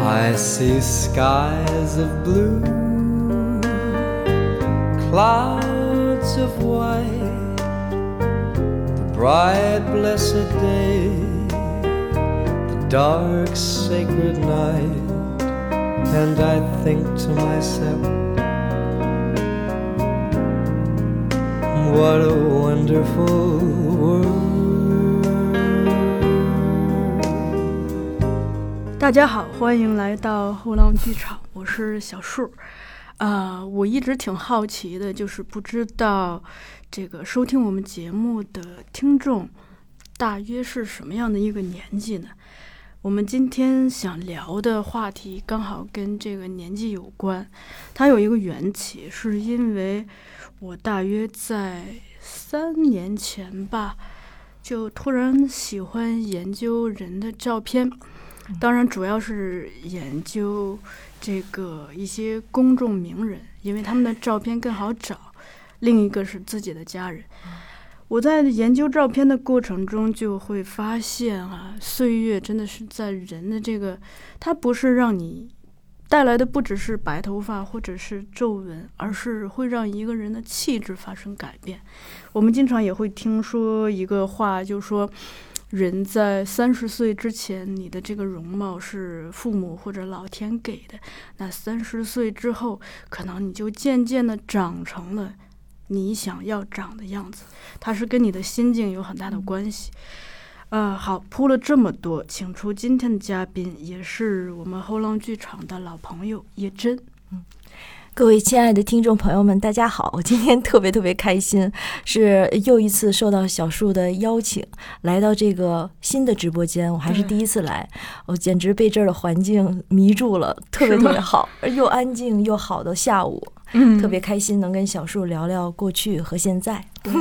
I see skies of blue, clouds of white, the bright blessed day, the dark sacred night, and I think to myself, what a wonderful world. 大家好， 欢迎来到后浪剧场，我是小树。啊、我一直挺好奇的，就是不知道这个收听我们节目的听众大约是什么样的一个年纪呢？我们今天想聊的话题刚好跟这个年纪有关，它有一个缘起，是因为我大约在三年前吧，就突然喜欢研究人的照片。当然，主要是研究这个一些公众名人，因为他们的照片更好找。另一个是自己的家人。我在研究照片的过程中，就会发现啊，岁月真的是在人的这个，它不是让你带来的不只是白头发或者是皱纹，而是会让一个人的气质发生改变。我们经常也会听说一个话，就说。人在三十岁之前，你的这个容貌是父母或者老天给的。那三十岁之后，可能你就渐渐的长成了你想要长的样子。它是跟你的心境有很大的关系。呃，好，铺了这么多，请出今天的嘉宾，也是我们后浪剧场的老朋友叶真。各位亲爱的听众朋友们，大家好！我今天特别特别开心，是又一次受到小树的邀请，来到这个新的直播间。我还是第一次来，我简直被这儿的环境迷住了，特别特别好，又安静又好的下午，嗯特别开心能跟小树聊聊过去和现在。对，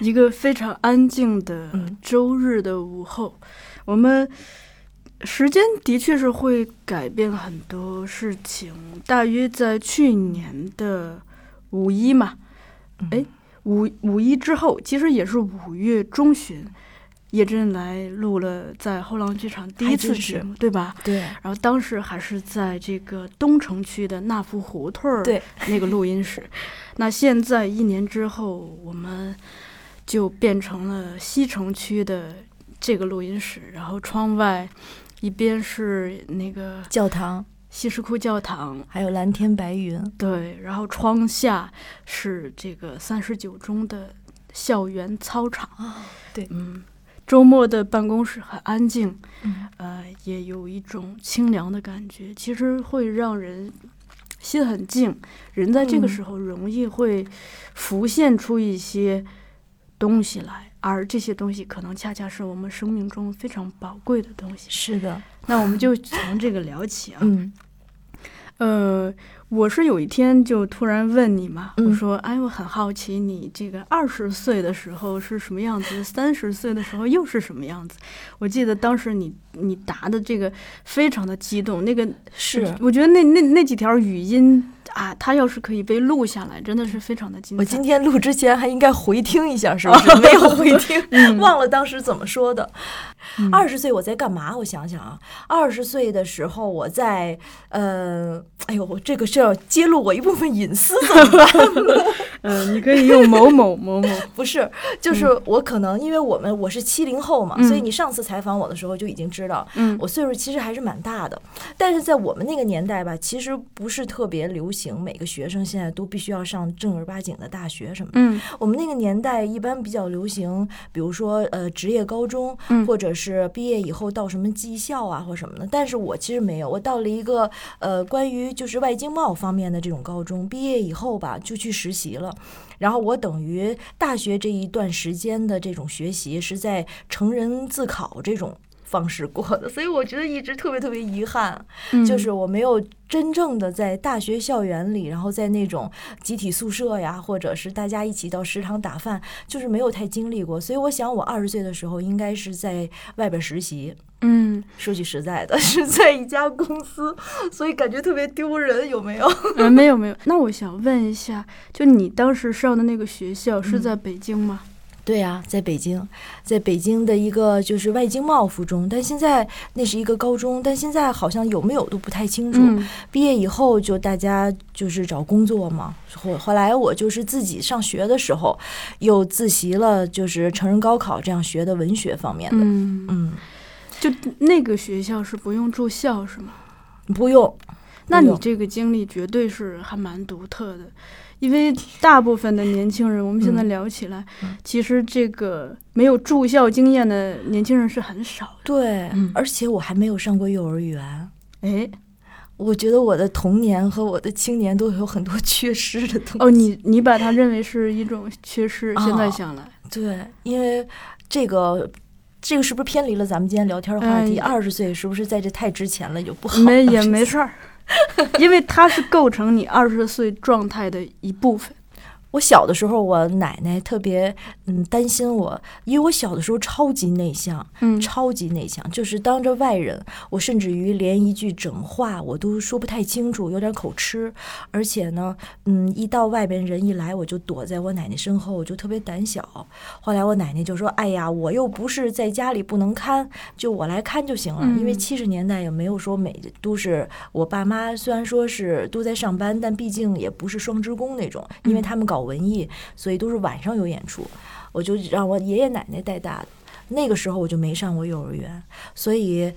一个非常安静的 嗯周日的午后，我们时间的确是会改变很多事情。大约在去年的五一嘛，嗯哎，五五一之后，其实也是五月中旬，叶真来录了在后浪剧场第一次节目，对吧？对然后当时还是在这个东城区的那福胡同儿对，那个录音室。那现在一年之后，我们就变成了西城区的这个录音室，然后窗外一边是那个教堂。西什库教堂，还有蓝天白云，对，然后窗下是这个三十九中的校园操场。对。嗯，周末的办公室很安静，嗯。呃，也有一种清凉的感觉，其实会让人心很静。人在这个嗯。时候容易会浮现出一些东西来，而这些东西可能恰恰是我们生命中非常宝贵的东西。是的，那我们就从这个聊起啊。嗯呃，我是有一天就突然问你嘛，嗯我说，哎，我很好奇你这个二十岁的时候是什么样子，三十岁的时候又是什么样子？我记得当时你你答的这个非常的激动，那个是我觉得那那那几条语音啊，他要是可以被录下来，真的是非常的精彩。我今天录之前还应该回听一下，是不是？没有回听，嗯 忘了当时怎么说的。嗯二十岁我在干嘛？我想想啊，二十岁的时候我在呃，哎呦，我这个是要揭露我一部分隐私怎么办？呃，你可以用某某某某，不是，就是我可能因为我们我是七零后嘛，嗯所以你上次采访我的时候就已经知道，嗯我岁数其实还是蛮大的。但是在我们那个年代吧，其实不是特别流行，每个学生现在都必须要上正儿八经的大学什么的。嗯我们那个年代一般比较流行，比如说呃职业高中，嗯或者是毕业以后到什么技校啊或什么的。但是我其实没有，我到了一个呃关于就是外经贸方面的这种高中，毕业以后吧就去实习了。然后我等于大学这一段时间的这种学习是在成人自考这种方式过的，所以我觉得一直特别特别遗憾。嗯就是我没有真正的在大学校园里，然后在那种集体宿舍呀，或者是大家一起到食堂打饭，就是没有太经历过。所以我想，我二十岁的时候应该是在外边实习。嗯说句实在的，是在一家公司，所以感觉特别丢人，有没有？嗯，没有没有。那我想问一下，就你当时上的那个学校是嗯在北京吗？对呀、在北京，在北京的一个就是外经贸附中，但现在那是一个高中，但现在好像有没有都不太清楚。嗯毕业以后就大家就是找工作嘛。后后来我就是自己上学的时候，又自习了，就是成人高考这样学的文学方面的。嗯，嗯，就那个学校是不用住校是吗？不用。那你这个经历绝对是还蛮独特的，因为大部分的年轻人，我们现在嗯聊起来，嗯其实这个没有住校经验的年轻人是很少的。对，嗯而且我还没有上过幼儿园。哎，我觉得我的童年和我的青年都有很多缺失的东西。哦，你你把它认为是一种缺失，现在哦想来，对，因为这个。这个是不是偏离了咱们今天聊天的话题？哎二十岁是不是在这太值钱了，就不好？没也没事儿，因为它是构成你二十岁状态的一部分。我小的时候，我奶奶特别嗯担心我，因为我小的时候超级内向，嗯超级内向，就是当着外人，我甚至于连一句整话我都说不太清楚，有点口吃。而且呢，嗯，一到外边人一来，我就躲在我奶奶身后，我就特别胆小。后来我奶奶就说：“哎呀，我又不是在家里不能看，就我来看就行了。因为嗯七十年代也没有说每都是我爸妈，虽然说是都在上班，但毕竟也不是双职工那种，因为他们搞文艺，所以都是晚上有演出。我就让我爷爷奶奶带大的。那个时候我就没上过幼儿园，所以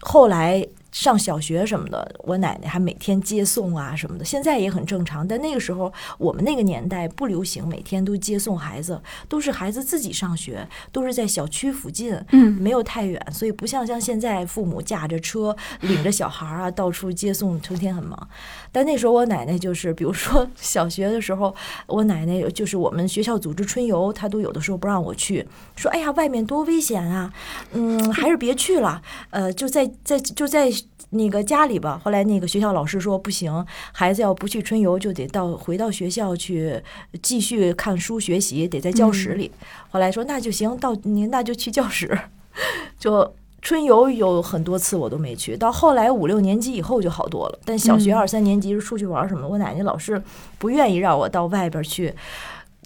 后来上小学什么的，我奶奶还每天接送啊什么的，现在也很正常。但那个时候我们那个年代不流行每天都接送孩子，都是孩子自己上学，都是在小区附近，嗯没有太远，所以不像像现在父母驾着车领着小孩儿啊到处接送，成天很忙。但那时候我奶奶就是，比如说小学的时候，我奶奶就是我们学校组织春游，她都有的时候不让我去，说哎呀外面多危险啊，嗯，还是别去了，呃，就在在就在。那个家里吧，后来那个学校老师说不行，孩子要不去春游，就得到回到学校去继续看书学习，得在教室里。后来说那就行，到你那就去教室，就春游有很多次我都没去，到后来五六年级以后就好多了。但小学嗯二三年级是出去玩什么的，我奶奶老是不愿意让我到外边去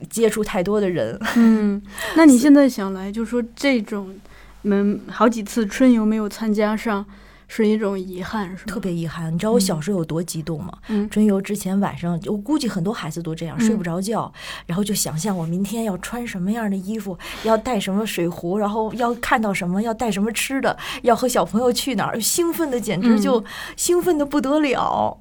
接触太多的人。嗯，那你 现在想来，就说这种，嗯，好几次春游没有参加上，是一种遗憾，是吗？特别遗憾，你知道我小时候有多激动吗？嗯春游之前晚上，我估计很多孩子都这样，睡嗯不着觉，然后就想象我明天要穿什么样的衣服，要带什么水壶，然后要看到什么，要带什么吃的，要和小朋友去哪儿，兴奋的简直就、嗯兴奋的不得了。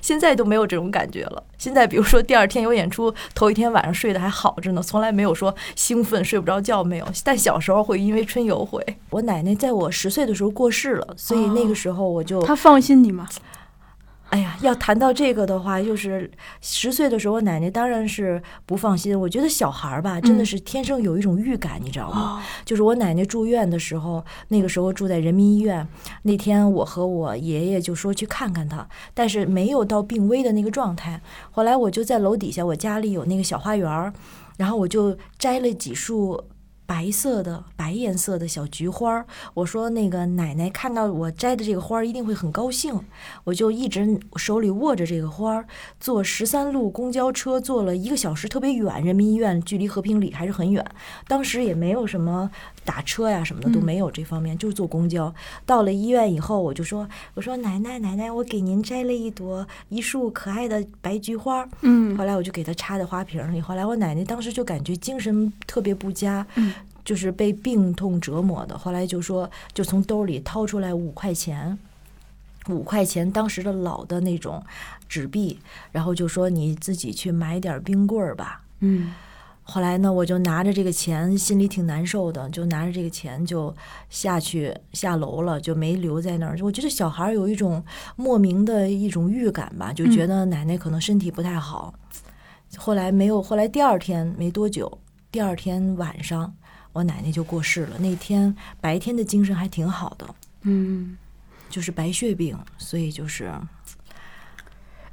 现在都没有这种感觉了。现在比如说第二天有演出，头一天晚上睡得还好着呢，从来没有说兴奋睡不着觉没有。但小时候会因为春游会，我奶奶在我十岁的时候过世了，所以那哦个时候我就她放心你吗？哎呀，要谈到这个的话，就是十岁的时候，我奶奶当然是不放心。我觉得小孩儿吧，真的嗯是天生有一种预感，你知道吗？哦，就是我奶奶住院的时候，那个时候住在人民医院，那天我和我爷爷就说去看看她，但是没有到病危的那个状态。后来我就在楼底下，我家里有那个小花园儿，然后我就摘了几束。白色的白颜色的小菊花儿，我说那个奶奶看到我摘的这个花儿一定会很高兴，我就一直手里握着这个花儿，坐十三路公交车坐了一个小时，特别远，人民医院距离和平里还是很远。当时也没有什么打车呀什么的都嗯没有这方面，就是坐公交。到了医院以后，我就说：“我说奶奶奶奶，我给您摘了一朵一束可爱的白菊花。”嗯后来我就给她插在花瓶里。后来我奶奶当时就感觉精神特别不佳，嗯就是被病痛折磨的。后来就说，就从兜里掏出来五块钱，五块钱当时的老的那种纸币，然后就说你自己去买点冰棍儿吧。嗯后来呢，我就拿着这个钱，心里挺难受的，就拿着这个钱就下去下楼了，就没留在那儿。我觉得小孩儿有一种莫名的一种预感吧，就觉得奶奶可能身体不太好。后来没有，后来第二天没多久，第二天晚上我奶奶就过世了。那天白天的精神还挺好的，嗯，就是白血病，所以就是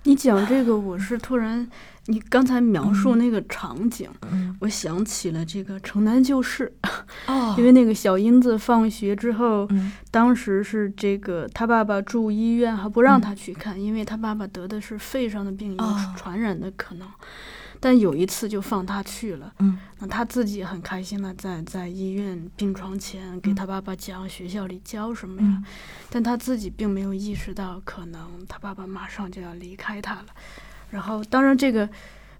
你讲这个，我是突然，你刚才描述那个场景，嗯。我想起了这个《城南旧事》，哦。因为那个小英子放学之后，嗯。当时是这个他爸爸住医院，还不让嗯。他去看，因为他爸爸得的是肺上的病，有哦。传染的可能。但有一次就放他去了，嗯，那他自己很开心的在在医院病床前给嗯。他爸爸讲学校里教什么呀，嗯。但他自己并没有意识到，可能他爸爸马上就要离开他了。然后，当然这个，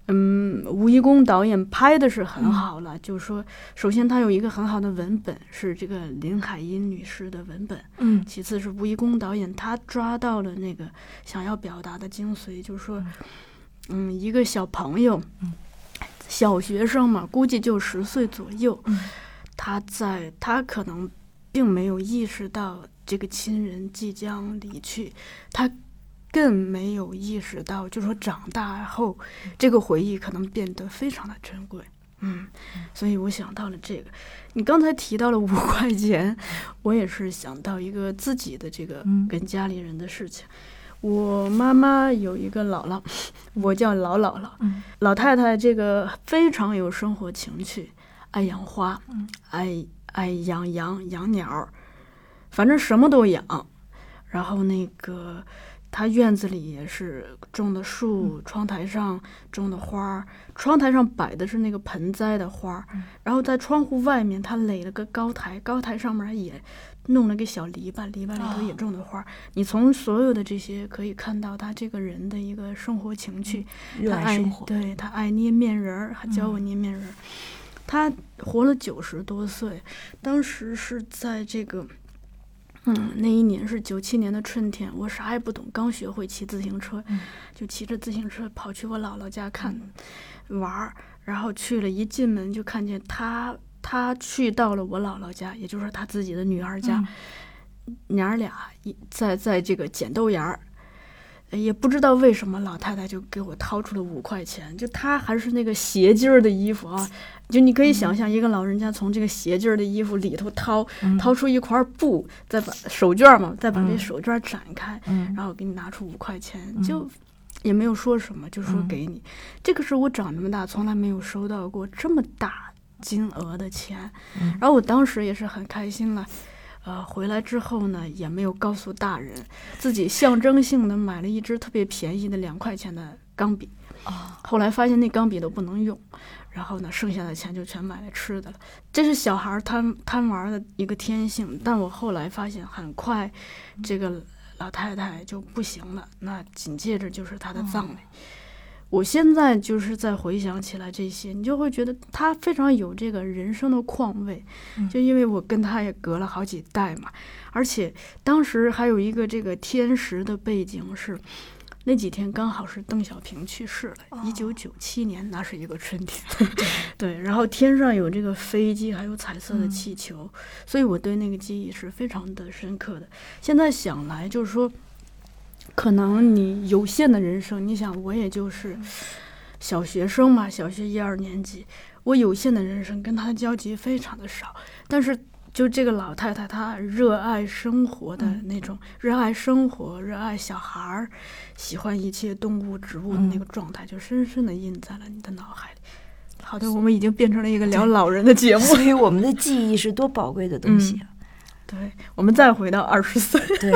嗯，吴一公导演拍的是很好了，就是说，首先他有一个很好的文本，是这个林海音女士的文本。嗯其次是吴一公导演他抓到了那个想要表达的精髓，就是说，嗯，一个小朋友，嗯小学生嘛，估计就十岁左右，嗯他在他可能并没有意识到这个亲人即将离去，他更没有意识到，就说长大后这个回忆可能变得非常的珍贵。嗯，所以我想到了这个。你刚才提到了五块钱，我也是想到一个自己的这个嗯跟家里人的事情。我妈妈有一个姥姥，我叫老姥姥。嗯老太太这个非常有生活情趣，爱养花，嗯爱爱养羊养鸟儿，反正什么都养。然后那个她院子里也是种的树，窗台上种的花儿，窗台上摆的是那个盆栽的花儿，然后在窗户外面他垒了个高台，高台上面也弄了个小篱笆，篱笆里头也种的花儿。你从所有的这些可以看到他这个人的一个生活情趣。热他爱生活，对他爱捏面人儿，还教我捏面人儿。他活了九十多岁，当时是在这个，嗯，那一年是九七年的春天，我啥也不懂，刚学会骑自行车，嗯就骑着自行车跑去我姥姥家看玩儿，然后去了，一进门就看见他，他去到了我姥姥家，也就是他自己的女儿家，嗯。娘儿俩一在在这个捡豆芽儿，呃也不知道为什么老太太就给我掏出了五块钱，就她还是那个斜襟儿的衣服啊，就你可以想象一个老人家从这个鞋劲儿的衣服里头掏嗯。掏出一块布，再把手绢儿嘛，再把这嗯。手绢儿展开，嗯。然后给你拿出五块钱，嗯。就也没有说什么，就说嗯。给你。这个是我长这么大从来没有收到过这么大金额的钱，嗯。然后我当时也是很开心了。呃，回来之后呢，也没有告诉大人，自己象征性的买了一支特别便宜的两块钱的钢笔。啊。后来发现那钢笔都不能用，然后呢，剩下的钱就全买来吃的了。这是小孩儿贪贪玩的一个天性，但我后来发现，很快这个老太太就不行了，那紧接着就是她的葬礼。我现在就是在回想起来这些，你就会觉得她非常有这个人生的况味，嗯就因为我跟她也隔了好几代嘛，而且当时还有一个这个天时的背景是，那几天刚好是邓小平去世了，一九九七年，那是一个春天，对，然后天上有这个飞机，还有彩色的气球，所以我对那个记忆是非常的深刻的。现在想来，就是说，可能你有限的人生，你想我也就是小学生嘛，小学一二年级，我有限的人生跟他的交集非常的少，但是。就这个老太太，她热爱生活的那种，热爱生活，热爱小孩儿，喜欢一切动物、植物的那个状态，就深深的印在了你的脑海里。好的，我们已经变成了一个聊老人的节目。所以我们的记忆是多宝贵的东西啊！对，我们再回到二十岁。对，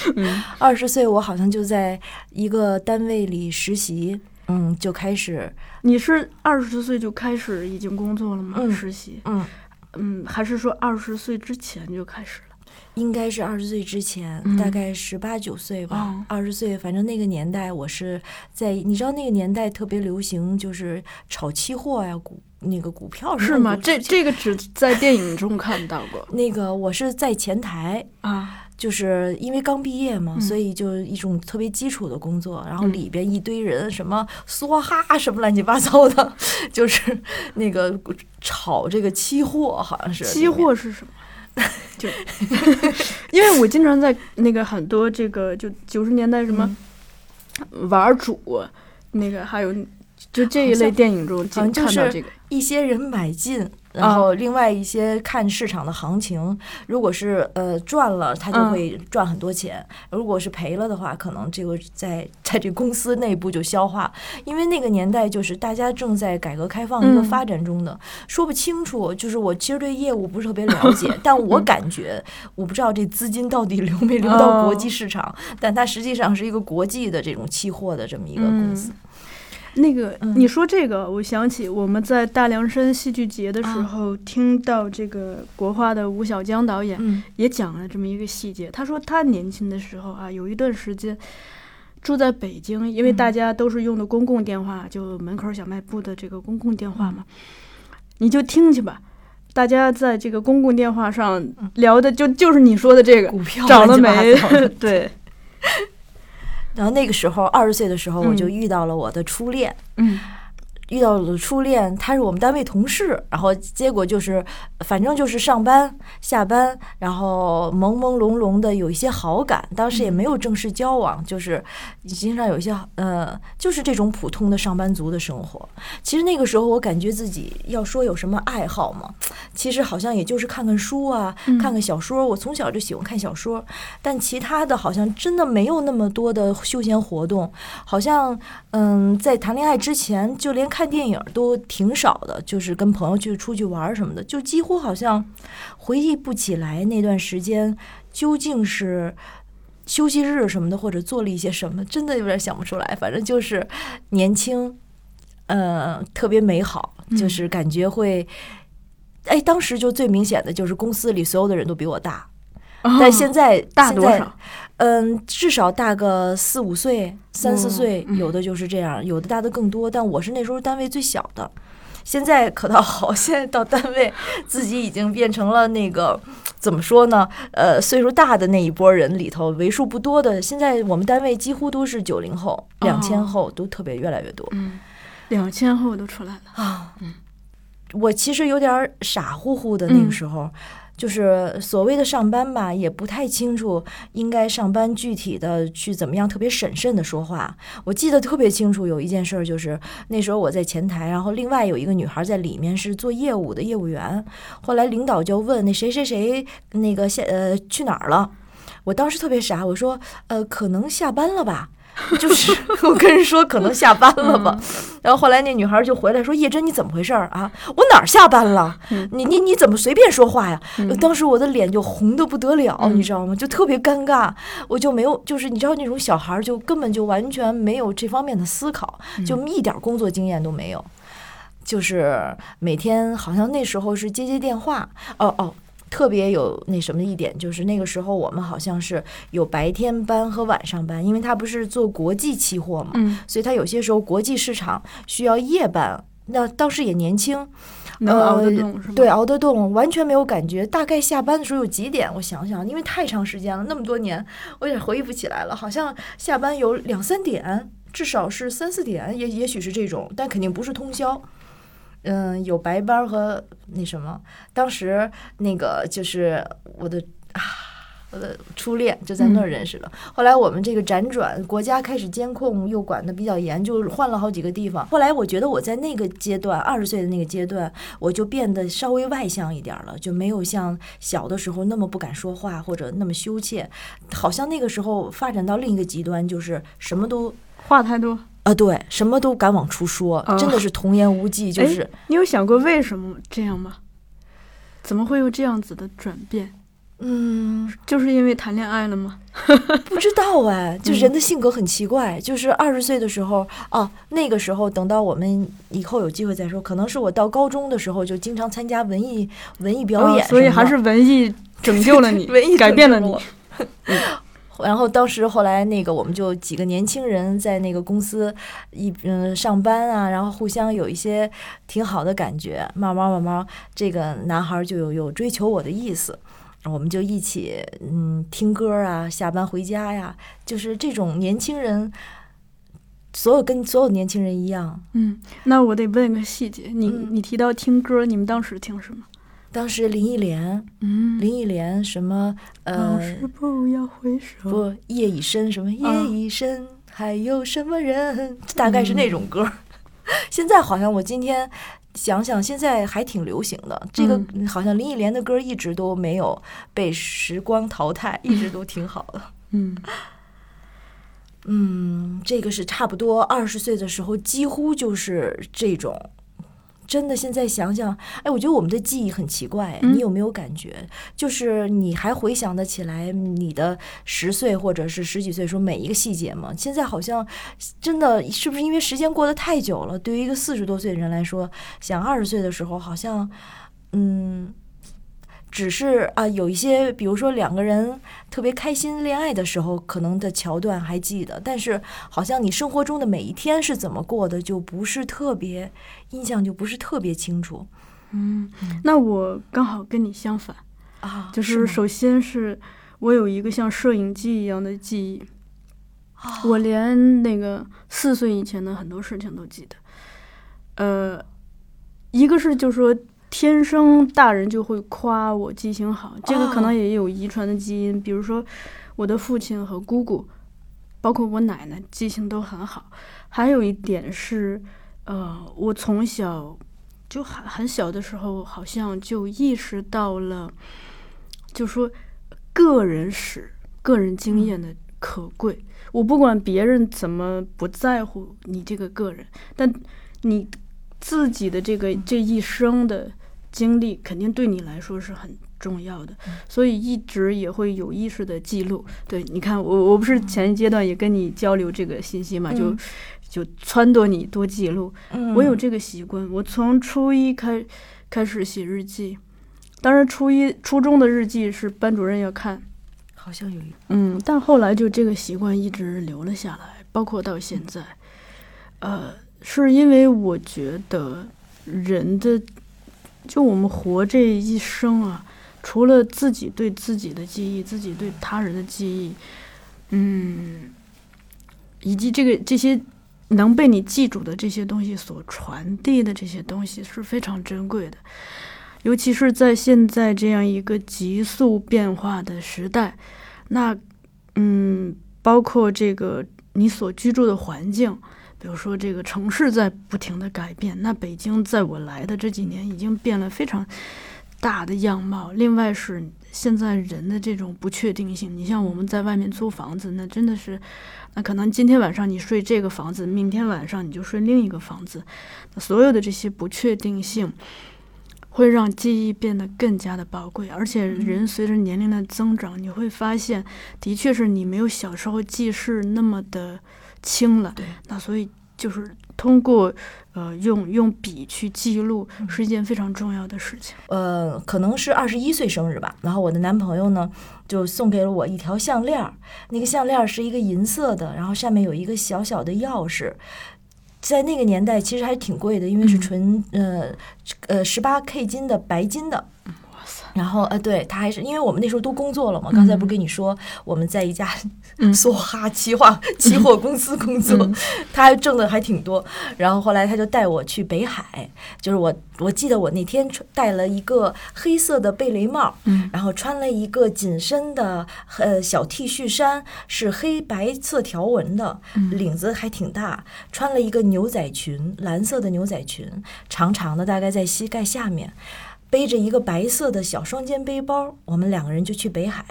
二十岁我好像就在一个单位里实习，嗯，就开始，你是二十岁就开始已经工作了吗？嗯实习？嗯，嗯，还是说二十岁之前就开始了？应该是二十岁之前，嗯大概十八九岁吧哦。二十、岁，反正那个年代我是在，你知道那个年代特别流行，就是炒期货呀、股那个股票是吗？这这个只在电影中看到过 那个我是在前台，啊。就是因为刚毕业嘛，嗯所以就一种特别基础的工作，然后嗯里边一堆人，什么梭哈什么乱七八糟的，就是那个炒这个期货，好像是期货是什么？就因为我经常在那个很多这个就九十年代什么嗯玩主，那个还有就这一类电影中经好像就是看到这个。一些人买进，啊然后另外一些看市场的行情，如果是呃赚了，他就嗯会赚很多钱；如果是赔了的话，可能这个在在这公司内部就消化。因为那个年代就是大家正在改革开放一个嗯发展中的，说不清楚。就是我其实对业务不是特别了解，但我嗯感觉我不知道这资金到底 流没流到国际哦市场，但它实际上是一个国际的这种期货的这么一个公司。那个嗯你说这个，我想起我们在大凉山戏剧节的时啊候，听到这个国画的吴小江导演嗯也讲了这么一个细节。他说他年轻的时候啊，有一段时间住在北京，因为嗯大家都是用的公共电话，就门口小卖部的这个公共电话嘛，你就听去吧。大家在这个公共电话上聊的就就是你说的这个，股票涨了没？对，然后那个时候二十岁的时候，我就嗯遇到了我的初恋。嗯遇到了初恋，他是我们单位同事，然后结果就是，反正就是上班、下班，然后朦朦胧胧的有一些好感，当时也没有正式交往，就是经常有一些呃，就是这种普通的上班族的生活。其实那个时候我感觉自己要说有什么爱好嘛，其实好像也就是看看书啊，嗯看看小说。我从小就喜欢看小说，但其他的好像真的没有那么多的休闲活动，好像嗯，在谈恋爱之前，就连看电影都挺少的，就是跟朋友去出去玩什么的，就几乎好像回忆不起来那段时间究竟是休息日什么的，或者做了一些什么，真的有点想不出来。反正就是年轻，呃，特别美好，就是感觉会。哎，当时就最明显的就是公司里所有的人都比我大，但现在在现在大多少？嗯，至少大个四五岁、三四嗯岁，嗯有的就是这样，有的大的更多。但我是那时候单位最小的，现在可倒好，现在到单位自己已经变成了那个怎么说呢？呃，岁数大的那一波人里头，为数不多的。现在我们单位几乎都是九零后、两千哦后，都特别越来越多嗯，两千后都出来了。啊。我其实有点儿傻乎乎的那个嗯时候。就是所谓的上班吧，也不太清楚应该上班具体的去怎么样，特别审慎的说话。我记得特别清楚，有一件事儿就是那时候我在前台，然后另外有一个女孩在里面是做业务的业务员。后来领导就问那谁谁谁那个下呃去哪儿了？我当时特别傻，我说呃可能下班了吧。就是我跟人说可能下班了吧，然后后来那女孩就回来说：“叶真，你怎么回事儿啊？我哪儿下班了？你你你怎么随便说话呀？”当时我的脸就红的不得了，嗯你知道吗？就特别尴尬，我就没有，就是你知道那种小孩儿就根本就完全没有这方面的思考，就一点工作经验都没有，就是每天好像那时候是接接电话，哦哦。特别有那什么一点，就是那个时候我们好像是有白天班和晚上班，因为他不是做国际期货嘛，嗯，所以他有些时候国际市场需要夜班。那当时也年轻，能熬得呃动是吗？对，熬得动，完全没有感觉。大概下班的时候有几点？我想想，因为太长时间了，那么多年，我有点回忆不起来了。好像下班有两三点，至少是三四点，也也许是这种，但肯定不是通宵。嗯，有白班和那什么。当时那个就是我的啊，我的初恋就在那儿认识的。后来我们这个辗转，国家开始监控，又管得比较严，就换了好几个地方。后来我觉得我在那个阶段，二十岁的那个阶段，我就变得稍微外向一点了，就没有像小的时候那么不敢说话或者那么羞怯。好像那个时候发展到另一个极端，就是什么都话太多。啊，对，什么都敢往出说，哦真的是童言无忌，就哎是。你有想过为什么这样吗？怎么会有这样子的转变？嗯，就是因为谈恋爱了吗？不知道哎，就嗯人的性格很奇怪。就是二十岁的时候，哦，那个时候等到我们以后有机会再说。可能是我到高中的时候就经常参加文艺文艺表演所以还是文艺拯救了你文艺，改变了你。然后当时后来那个我们就几个年轻人在那个公司一嗯上班啊，然后互相有一些挺好的感觉，慢慢慢慢这个男孩就有有追求我的意思。我们就一起嗯听歌啊，下班回家呀，就是这种年轻人，所有跟所有年轻人一样。嗯，那我得问个细节，你、嗯你提到听歌，你们当时听什么？当时林忆莲，嗯，林忆莲什么老呃师不要回首。不夜已深什么夜啊已深，还有什么人？大概是那种歌。现在好像我今天想想，现在还挺流行的。这个嗯好像林忆莲的歌一直都没有被时光淘汰，一直都挺好的。嗯嗯，这个是差不多二十岁的时候，几乎就是这种真的现在想想，哎，我觉得我们的记忆很奇怪，嗯你有没有感觉？就是你还回想得起来你的十岁或者是十几岁时候每一个细节吗？现在好像真的是不是因为时间过得太久了？对于一个四十多岁的人来说，想二十岁的时候，好像嗯。只是啊，有一些，比如说两个人特别开心恋爱的时候，可能的桥段还记得，但是好像你生活中的每一天是怎么过的，就不是特别印象，就不是特别清楚嗯那我刚好跟你相反，啊。就是首先是我有一个像摄影机一样的记忆，啊我连那个四岁以前的很多事情都记得。呃，一个是就说天生大人就会夸我记性好，这个可能哦也有遗传的基因，比如说我的父亲和姑姑，包括我奶奶记性都很好。还有一点是，呃，我从小就很很小的时候，好像就意识到了，就说个人史、个人经验的可贵。我不管别人怎么不在乎你这个个人，但你自己的这个这一生的经历，肯定对你来说是很重要的，所以一直也会有意识的记录。对，你看我我不是前一阶段也跟你交流这个信息嘛，就嗯。就撺掇你多记录。嗯。我有这个习惯，我从初一开开始写日记，当然初一初中的日记是班主任要看，好像有一嗯，但后来就这个习惯一直留了下来，包括到现在。呃，是因为我觉得人的，就我们活这一生啊，除了自己对自己的记忆，自己对他人的记忆，嗯，以及这个这些能被你记住的这些东西所传递的这些东西是非常珍贵的。尤其是在现在这样一个急速变化的时代，那，嗯，包括这个你所居住的环境，比如说这个城市在不停的改变，那北京在我来的这几年已经变了非常大的样貌。另外是现在人的这种不确定性，你像我们在外面租房子，那真的是，那可能今天晚上你睡这个房子，明天晚上你就睡另一个房子，那所有的这些不确定性。会让记忆变得更加的宝贵，而且人随着年龄的增长，你会发现，的确是你没有小时候记事那么的清了。对，那所以就是通过呃用用笔去记录，是一件非常重要的事情。呃，可能是二十一岁生日吧。然后我的男朋友呢，就送给了我一条项链儿，那个项链儿是一个银色的，然后上面有一个小小的钥匙。在那个年代，其实还挺贵的，因为是嗯纯、呃呃十八 K 金的白金的。然后呃，对他还是因为我们那时候都工作了嘛，刚才不是跟你说我们在一家嗯 梭哈期货期货公司工作，嗯 他还挣的还挺多。然后后来他就带我去北海，就是我我记得我那天穿戴了一个黑色的贝雷帽，嗯然后穿了一个紧身的呃小 T 恤衫，是黑白色条纹的，领子还挺大，穿了一个牛仔裙，蓝色的牛仔裙，长长的，大概在膝盖下面。背着一个白色的小双肩背包，我们两个人就去北海。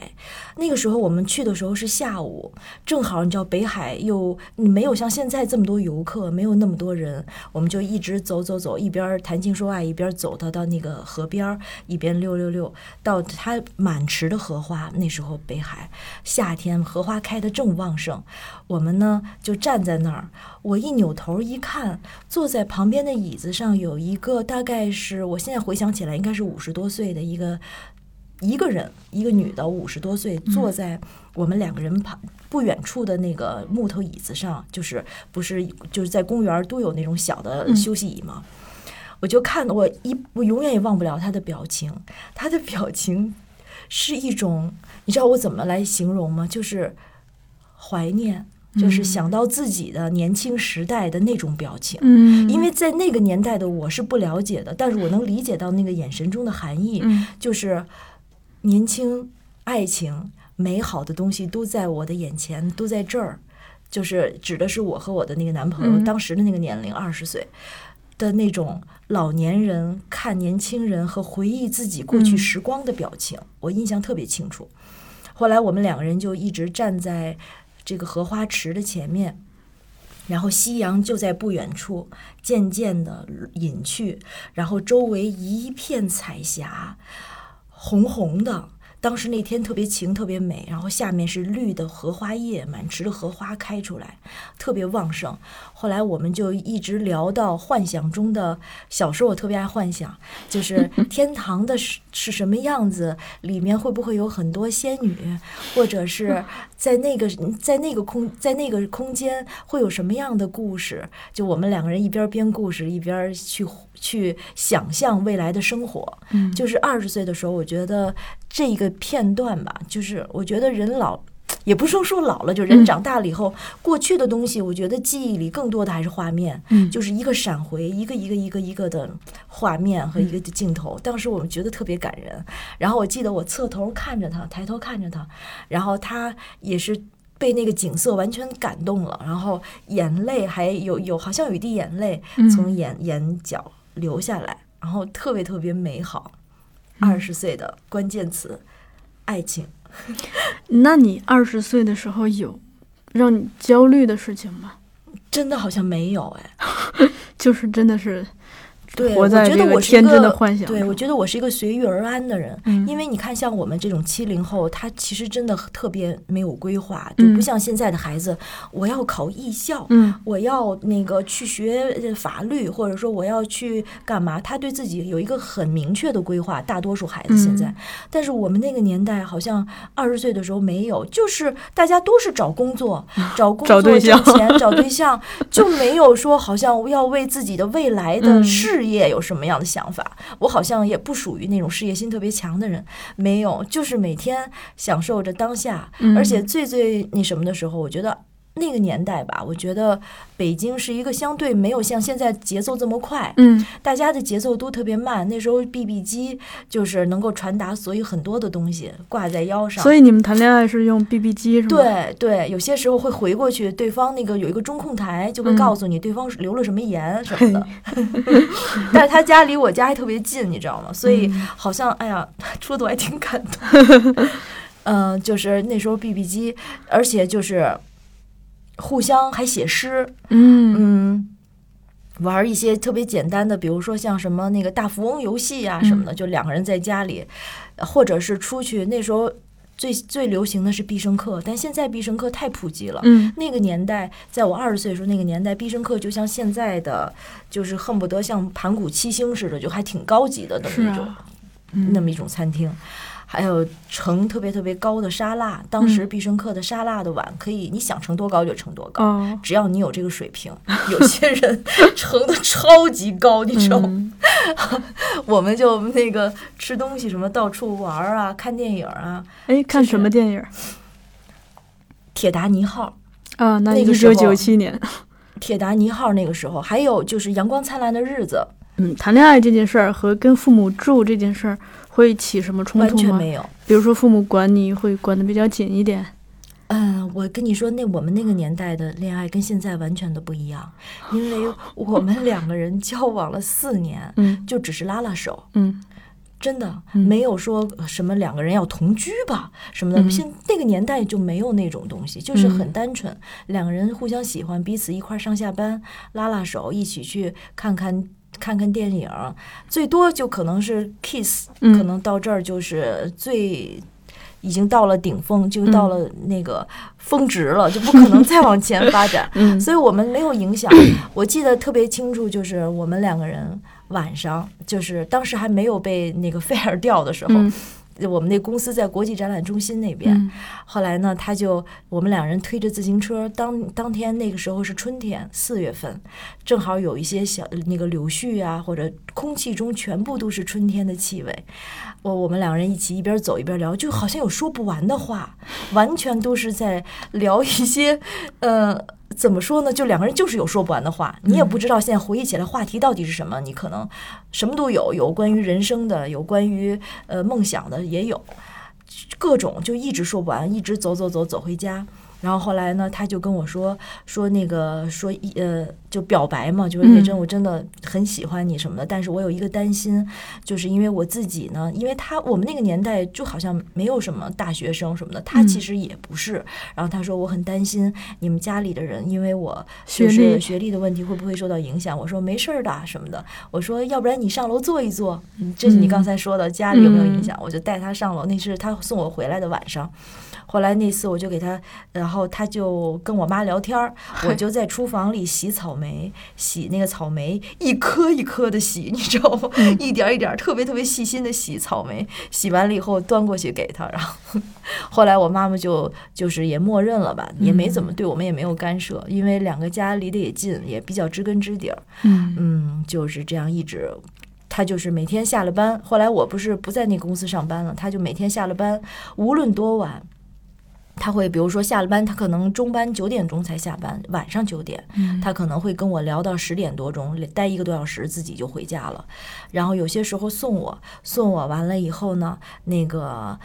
那个时候我们去的时候是下午，正好你知道北海又没有像现在这么多游客，没有那么多人，我们就一直走走走，一边谈情说爱，一边走到到那个河边，一边溜溜溜，到它满池的荷花。那时候北海夏天荷花开得正旺盛，我们呢就站在那儿。我一扭头一看，坐在旁边的椅子上有一个大概是我现在回想起来应该是五十多岁的一个一个人，一个女的，五十多岁，坐在我们两个人旁不远处的那个木头椅子上，就是不是就是在公园都有那种小的休息椅吗？我就看我一我永远也忘不了她的表情，她的表情是一种，你知道我怎么来形容吗？就是怀念，就是想到自己的年轻时代的那种表情。嗯因为在那个年代的我是不了解的，但是我能理解到那个眼神中的含义，嗯就是年轻、爱情、美好的东西都在我的眼前，都在这儿。就是指的是我和我的那个男朋友、嗯当时的那个年龄，二十岁的那种老年人看年轻人和回忆自己过去嗯时光的表情，我印象特别清楚。后来我们两个人就一直站在这个荷花池的前面，然后夕阳就在不远处渐渐的隐去，然后周围一片彩霞，红红的。当时那天特别晴，特别美，然后下面是绿的荷花叶，满池的荷花开出来，特别旺盛。后来我们就一直聊到幻想中的，小时候我特别爱幻想，就是 天堂的是是什么样子，里面会不会有很多仙女，或者是 在那个在那个空在那个空间会有什么样的故事？就我们两个人一边编故事，一边去去想象未来的生活。嗯就是二十岁的时候，我觉得这个片段吧，就是我觉得人老，也不是说说老了，就人嗯长大了以后，过去的东西，我觉得记忆里更多的还是画面，嗯就是一个闪回，一个一个一个一个的画面和一个镜头。当时我们觉得特别感人。然后我记得我侧头看着他，抬头看着他，然后他也是。被那个景色完全感动了，然后眼泪还有有好像有一滴眼泪嗯从眼、眼角流下来，然后特别特别美好。嗯二十岁的关键词，爱情。那你二十岁的时候有让你焦虑的事情吗？真的好像没有哎，就是真的是对，我觉得我是一个天真的幻想对，我觉得我是一个随遇而安的人，嗯因为你看，像我们这种七零后，他其实真的特别没有规划，就嗯不像现在的孩子，我要考艺校，嗯我要那个去学呃法律，或者说我要去干嘛？他对自己有一个很明确的规划。大多数孩子现在，嗯但是我们那个年代好像二十岁的时候没有，就是大家都是找工作、找工作找对象挣钱、找对象，就没有说好像要为自己的未来的嗯事业有什么样的想法。我好像也不属于那种事业心特别强的人，没有，就是每天享受着当下，嗯。而且最最那什么的时候，我觉得那个年代吧，我觉得北京是一个相对没有像现在节奏这么快，嗯大家的节奏都特别慢。那时候 BB 机就是能够传达所有很多的东西，挂在腰上。所以你们谈恋爱是用 BB 机是吗？，对对，有些时候会回过去，对方那个有一个中控台，就会嗯告诉你对方留了什么言什么的。但是他家离我家还特别近，你知道吗？所以嗯好像哎呀，说的我还挺感动。嗯、就是那时候 BB 机，而且就是互相还写诗，嗯嗯。玩一些特别简单的，比如说像什么那个大富翁游戏啊什么的，就两个人在家里，呃或者是出去。那时候最最流行的是必胜客，但现在必胜客太普及了。嗯那个年代，在我二十岁的时候，那个年代必胜客就像现在的，就是恨不得像盘古七星似的，就还挺高级的那是么一种、啊，那么一种餐厅。还有盛特别特别高的沙拉，当时嗯必胜客的沙拉的碗可以，你想盛多高就盛多高。哦，只要你有这个水平，有些人盛的超级高，你知道吗？嗯，我们就那个吃东西什么到处玩啊，看电影啊，哎，看什么电影？《铁达尼号》。啊，那那一九个时候九七年。铁达尼号那个时候，还有就是《阳光灿烂的日子嗯，谈恋爱这件事儿和跟父母住这件事儿会起什么》，冲突吗？完全没有。比如说父母管你会管的比较紧一点。嗯，我跟你说，那我们那个年代的恋爱跟现在完全都不一样，因为我们两个人交往了四年，嗯就只是拉拉手，嗯真的嗯没有说什么两个人要同居吧什么的。嗯现那个年代就没有那种东西，就是很嗯单纯，两个人互相喜欢，彼此一块儿上下班，拉拉手，一起去看看。看看电影，最多就可能是 kiss，、嗯可能到这儿就是最已经到了顶峰，就到了那个峰值了，就不可能再往前发展。嗯所以我们没有影响。我记得特别清楚，就是我们两个人晚上，就是当时还没有被那个 fire 掉的时候，嗯我们那公司在国际展览中心那边。嗯后来呢，他就我们两人推着自行车，当当天那个时候是春天，四月份，正好有一些小那个柳絮啊，或者空气中全部都是春天的气味。我我们两人一起一边走一边聊，就好像有说不完的话，完全都是在聊一些，呃。怎么说呢？就两个人就是有说不完的话，你也不知道现在回忆起来话题到底是什么。你可能什么都有，有关于人生的，有关于呃梦想的，也有各种就一直说不完，一直走走走走回家。然后后来呢，他就跟我说说那个说一呃，就表白嘛，就是叶真，嗯我真的很喜欢你什么的，但是我有一个担心，就是因为我自己呢，因为他我们那个年代就好像没有什么大学生什么的，他嗯其实也不是。然后他说我很担心你们家里的人，因为我学就是历学历的问题会不会受到影响？我说没事儿的什么的。我说要不然你上楼坐一坐，嗯这是你刚才说的家里有没有影响？我就带他上楼，那是他送我回来的晚上。后来那次我就给他，然后他就跟我妈聊天儿，我就在厨房里洗草莓，洗那个草莓一颗一颗的洗，你知道吗？一点儿一点儿特别特别细心的洗草莓，洗完了以后端过去给他，然后 后来我妈妈就就是也默认了吧，也没怎么对我们也没有干涉，因为两个家离得也近，也比较知根知底儿，嗯嗯，就是这样一直。他就是每天下了班，后来我不是不在那公司上班了，他就每天下了班，无论多晚，他会比如说下了班，他可能中班九点钟才下班，晚上九点，嗯他可能会跟我聊到十点多钟，待一个多小时，自己就回家了。然后有些时候送我，送我完了以后呢，那个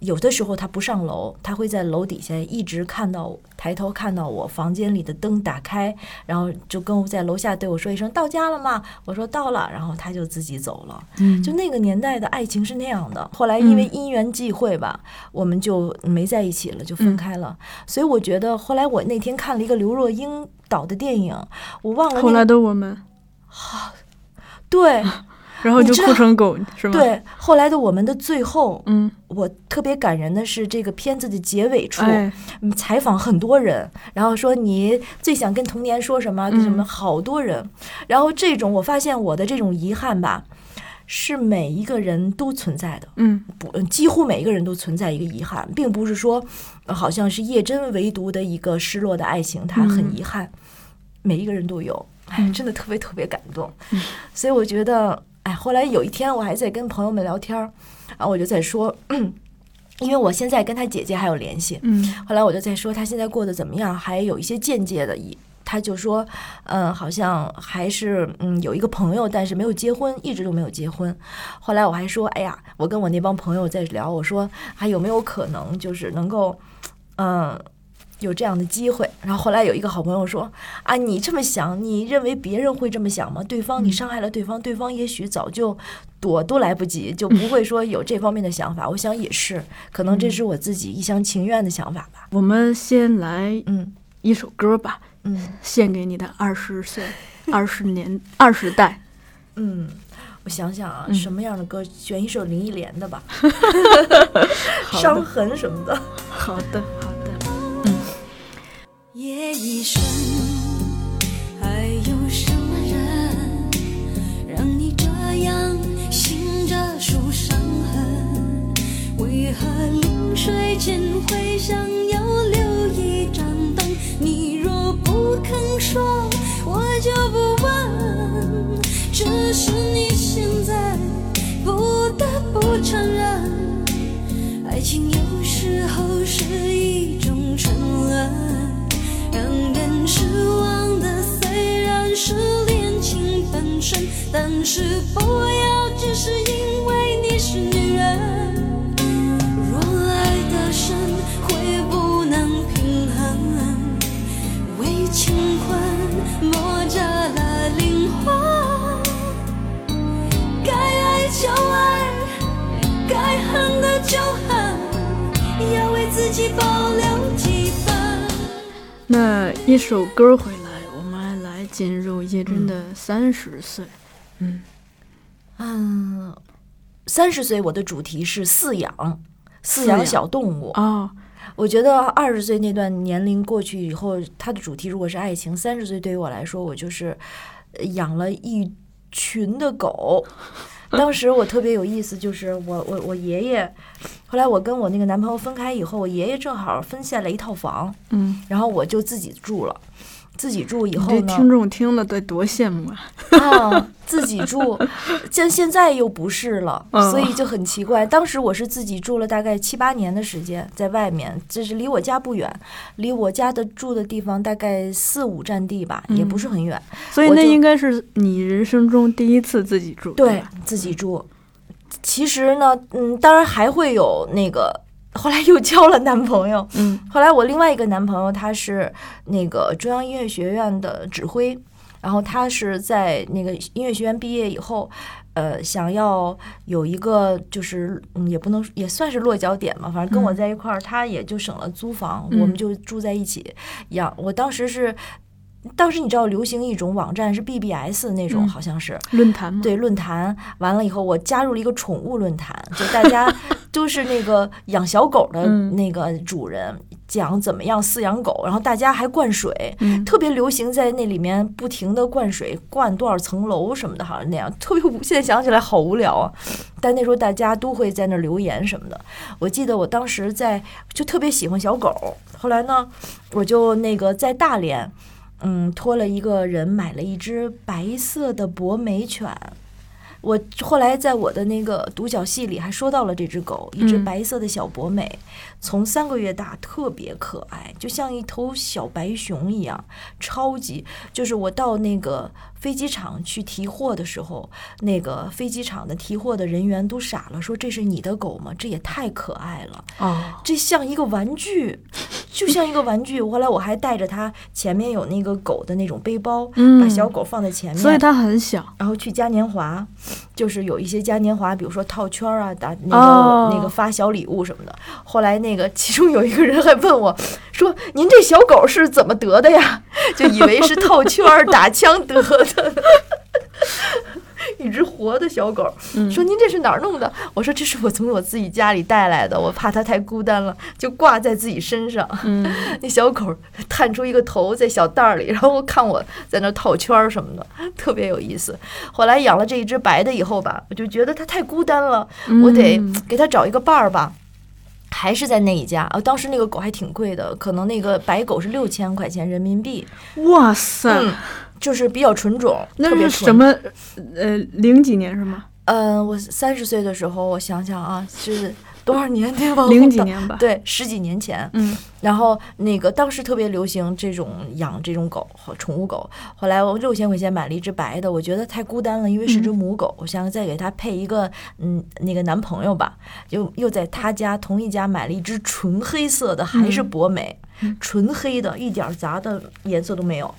有的时候他不上楼，他会在楼底下一直看到抬头看到我房间里的灯打开，然后就跟我在楼下对我说一声“到家了吗？”我说到了，然后他就自己走了。嗯就那个年代的爱情是那样的。后来因为嗯因缘际会吧，我们就没在一起了，就分嗯开了。所以我觉得后来我那天看了一个刘若英导的电影，我忘了后来的我们，对然后就哭成狗是吗？，对，后来的我们的最后，嗯，我特别感人的是这个片子的结尾处，采访很多人，然后说你最想跟童年说什么？跟什么？嗯好多人。然后这种我发现我的这种遗憾吧，是每一个人都存在的。嗯不，呃几乎每一个人都存在一个遗憾，并不是说，呃好像是叶真唯独的一个失落的爱情，他很嗯遗憾，每一个人都有，哎，嗯真的特别特别感动。嗯所以我觉得，哎，后来有一天我还在跟朋友们聊天儿，然后我就在说，因为我现在跟他姐姐还有联系，嗯后来我就在说他现在过得怎么样，还有一些间接的一。他就说，嗯，好像还是嗯有一个朋友，但是没有结婚，一直都没有结婚。后来我还说，哎呀，我跟我那帮朋友在聊，我说还有没有可能就是能够，嗯，有这样的机会。然后后来有一个好朋友说，啊，你这么想，你认为别人会这么想吗？对方你伤害了对方，对方也许早就躲都来不及，就不会说有这方面的想法。我想也是，可能这是我自己一厢情愿的想法吧。我们先来嗯一首歌吧，嗯。献给你的二十岁、二十年、二十代。嗯，我想想啊，嗯什么样的歌？选一首林忆莲的吧，伤，痕什么的。好的，好的。夜已深，还有什么人让你这样醒着数伤痕？为何临睡前会想要留一盏灯？你若不肯说，我就不问。只是你现在不得不承认。爱情有时候是一种沉沦，让人失望的虽然是恋情本身，但是不要只是因为你是女人。若爱得深，会不能平衡，为情困磨折了灵魂。该爱就爱。该恨的就恨，要为自己保留几。那一首歌回来，我们来进入叶真的三十岁。嗯嗯，三十岁我的主题是饲养，饲饲养养小动物。啊，我觉得二十岁那段年龄过去以后，它的主题如果是爱情，三十岁对于我来说，我就是呃养了一群的狗。当时我特别有意思，就是我我我爷爷，后来我跟我那个男朋友分开以后，我爷爷正好分下了一套房，嗯，然后我就自己住了。自己住以后呢，这听众听了得多羡慕啊！啊，自己住，像现在又不是了，嗯所以就很奇怪。当时我是自己住了大概七八年的时间，在外面，就是离我家不远，离我家的住的地方大概四五站地吧，也不是很远。所以那应该是你人生中第一次自己住，对，自己住。其实呢，嗯，当然还会有那个后来又交了男朋友。嗯后来我另外一个男朋友他是那个中央音乐学院的指挥，然后他是在那个音乐学院毕业以后，呃，想要有一个就是嗯，也不能也算是落脚点嘛，反正跟我嗯在一块儿，他也就省了租房，嗯我们就住在一起养。我当时是。当时你知道流行一种网站是 BBS 那种，嗯好像是，论坛嘛，对论坛，完了以后，我加入了一个宠物论坛，就大家 都是那个养小狗的嗯那个主人，讲怎么样饲养狗，然后大家还灌水，嗯特别流行在那里面不停的灌水，灌多少层楼什么的，好像那样，特别无。现在想起来好无聊啊，但那时候大家都会在那儿留言什么的。我记得我当时在就特别喜欢小狗，后来呢，我就那个在大连。嗯，托了一个人买了一只白色的博美犬。我后来在我的那个独角戏里还说到了这只狗，一只嗯白色的小博美，从三个月大，特别可爱，就像一头小白熊一样，超级。就是我到那个飞机场去提货的时候，那个飞机场的提货的人员都傻了，说这是你的狗吗？这也太可爱了。哦，这像一个玩具，就像一个玩具。后来我还带着它，前面有那个狗的那种背包，嗯把小狗放在前面，所以它很小，然后去嘉年华，就是有一些嘉年华，比如说套圈儿啊，打那个、哦那个发小礼物什么的。后来那个其中有一个人还问我说：“您这小狗是怎么得的呀？”就以为是套圈儿打枪得的。一只活的小狗，嗯说您这是哪儿弄的？我说这是我从我自己家里带来的，我怕它太孤单了，就挂在自己身上。嗯 那小狗探出一个头在小袋儿里，然后看我在那套圈儿什么的，特别有意思。后来养了这一只白的以后吧，我就觉得它太孤单了，我得嗯给它找一个伴儿吧。还是在那一家啊，当时那个狗还挺贵的，可能那个白狗是六千块钱人民币，哇塞，嗯，就是比较纯种，那是什么？呃，零几年是吗？嗯，我三十岁的时候，我想想啊，是多少年？对吧？零几年吧。，对，十几年前。嗯然后那个当时特别流行这种养这种狗，宠物狗。后来我六千块钱买了一只白的，我觉得太孤单了，因为是只母狗，我想再给它配一个嗯那个男朋友吧。又又在他家同一家买了一只纯黑色的，还是博美，纯黑的，一点杂的颜色都没有。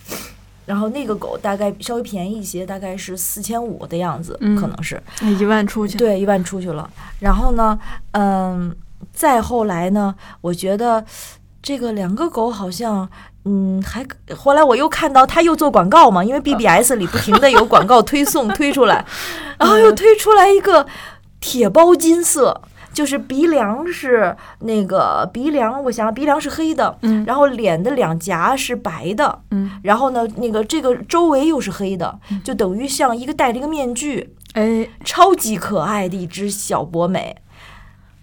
然后那个狗大概稍微便宜一些，大概是四千五的样子，嗯可能是。哎一万出去。，对，一万出去了。然后呢，嗯，再后来呢，我觉得这个两个狗好像。嗯，还后来我又看到他又做广告嘛，因为 BBS 里不停的有广告推送 推出来，然后又推出来一个铁包金色，就是鼻梁是那个鼻梁，我想想鼻梁是黑的，嗯然后脸的两颊是白的，嗯，然后呢，那个这个周围又是黑的，就等于像一个戴着一个面具，哎，超级可爱的一只小博美，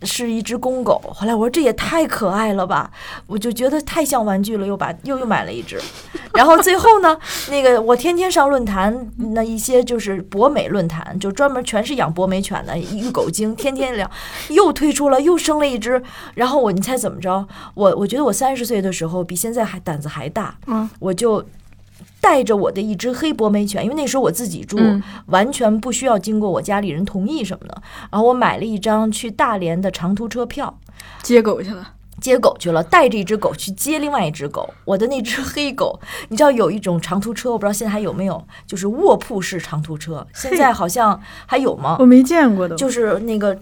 是一只公狗。后来我说这也太可爱了吧，我就觉得太像玩具了，又把又又买了一只。然后最后呢，那个我天天上论坛，那一些就是博美论坛，就专门全是养博美犬的育狗经，天天聊，又推出了又生了一只。然后我你猜怎么着？我我觉得我三十岁的时候比现在还胆子还大，嗯我就。带着我的一只黑博美犬，因为那时候我自己住，嗯完全不需要经过我家里人同意什么的。然后我买了一张去大连的长途车票，接狗去了。接狗去了，带着一只狗去接另外一只狗。我的那只黑狗，你知道有一种长途车，我不知道现在还有没有，就是卧铺式长途车，现在好像还有吗我？没见过的。就是那个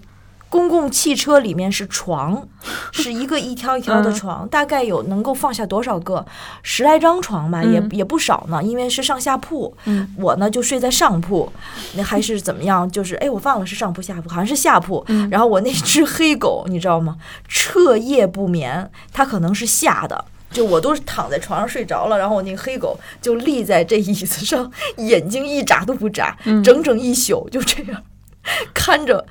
公共汽车里面是床，是一个一条一条的嗯床，大概有能够放下多少个？十来张床吧，也嗯也不少呢，因为是上下铺。嗯我呢就睡在上铺，那还是怎么样？就是哎，我忘了是上铺下铺，好像是下铺。嗯然后我那只黑狗，你知道吗？彻夜不眠，它可能是吓的。就我都是躺在床上睡着了，然后我那个黑狗就立在这椅子上，眼睛一眨都不眨，嗯整整一宿就这样看着，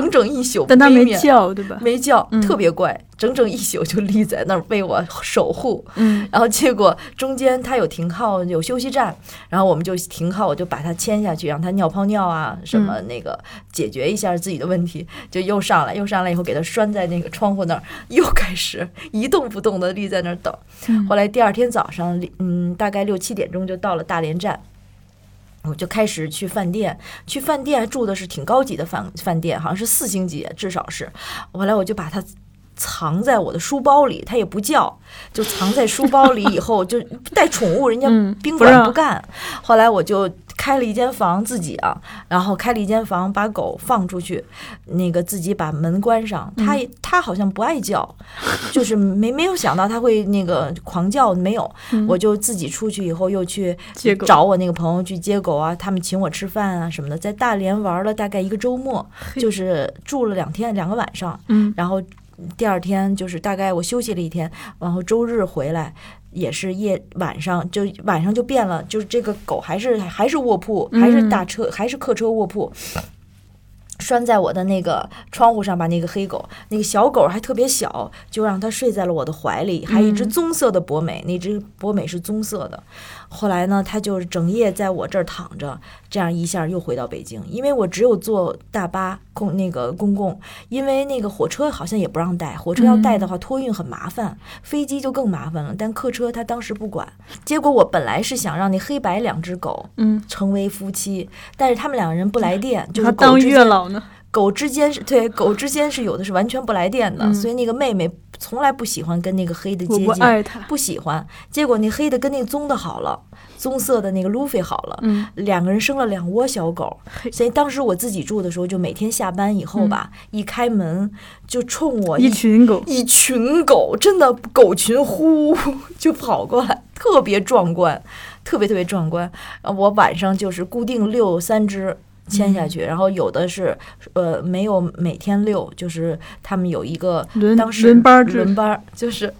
整整一宿。但它没，叫，对吧？没叫，嗯特别怪，整整一宿就立在那儿为我守护。嗯然后结果中间它有停靠，有休息站，然后我们就停靠，我就把它牵下去，让它尿泡尿啊，什么那个解决一下自己的问题，就又上来，又上来以后给它拴在那个窗户那儿，又开始一动不动的立在那儿等。嗯后来第二天早上，嗯，大概六七点钟就到了大连站。我就开始去饭店，去饭店住的是挺高级的饭饭店，好像是四星级，至少是。后来我就把它藏在我的书包里，它也不叫，就藏在书包里。以后就带宠物，人家嗯宾馆不干。后来我就开了一间房自己啊，然后开了一间房，把狗放出去，那个自己把门关上。它也它好像不爱叫，就是没没有想到它会那个狂叫，没有。我就自己出去以后又去找我那个朋友去接狗啊，他们请我吃饭啊什么的，在大连玩了大概一个周末，就是住了两天两个晚上，嗯然后第二天就是大概我休息了一天，然后周日回来。也是夜晚上就晚上就变了，就是这个狗还是还是卧铺，还是大车，还是客车卧铺，拴在我的那个窗户上，把那个黑狗，那个小狗还特别小，就让它睡在了我的怀里，还有一只棕色的博美，那只博美是棕色的。后来呢，它就是整夜在我这儿躺着，这样一下又回到北京，因为我只有坐大巴公那个公共，因为那个火车好像也不让带，火车要带的话托运很麻烦，飞机就更麻烦了。但客车他当时不管，结果我本来是想让那黑白两只狗嗯，成为夫妻，但是他们两个人不来电，就是他当狗之间月老呢，狗之间是对狗之间是有的是完全不来电的，嗯所以那个妹妹从来不喜欢跟那个黑的接近，不爱他。不喜欢。结果那黑的跟那个棕的好了，棕色的那个路飞好了，嗯，两个人生了两窝小狗。所以当时我自己住的时候，就每天下班以后吧，一开门就冲我一群狗，一群狗，真的狗群呼就跑过来，特别壮观，特别特别壮观。呃我晚上就是固定遛三只。牵下去，然后有的是，呃，没有每天遛，就是他们有一个轮当时轮班制轮班就是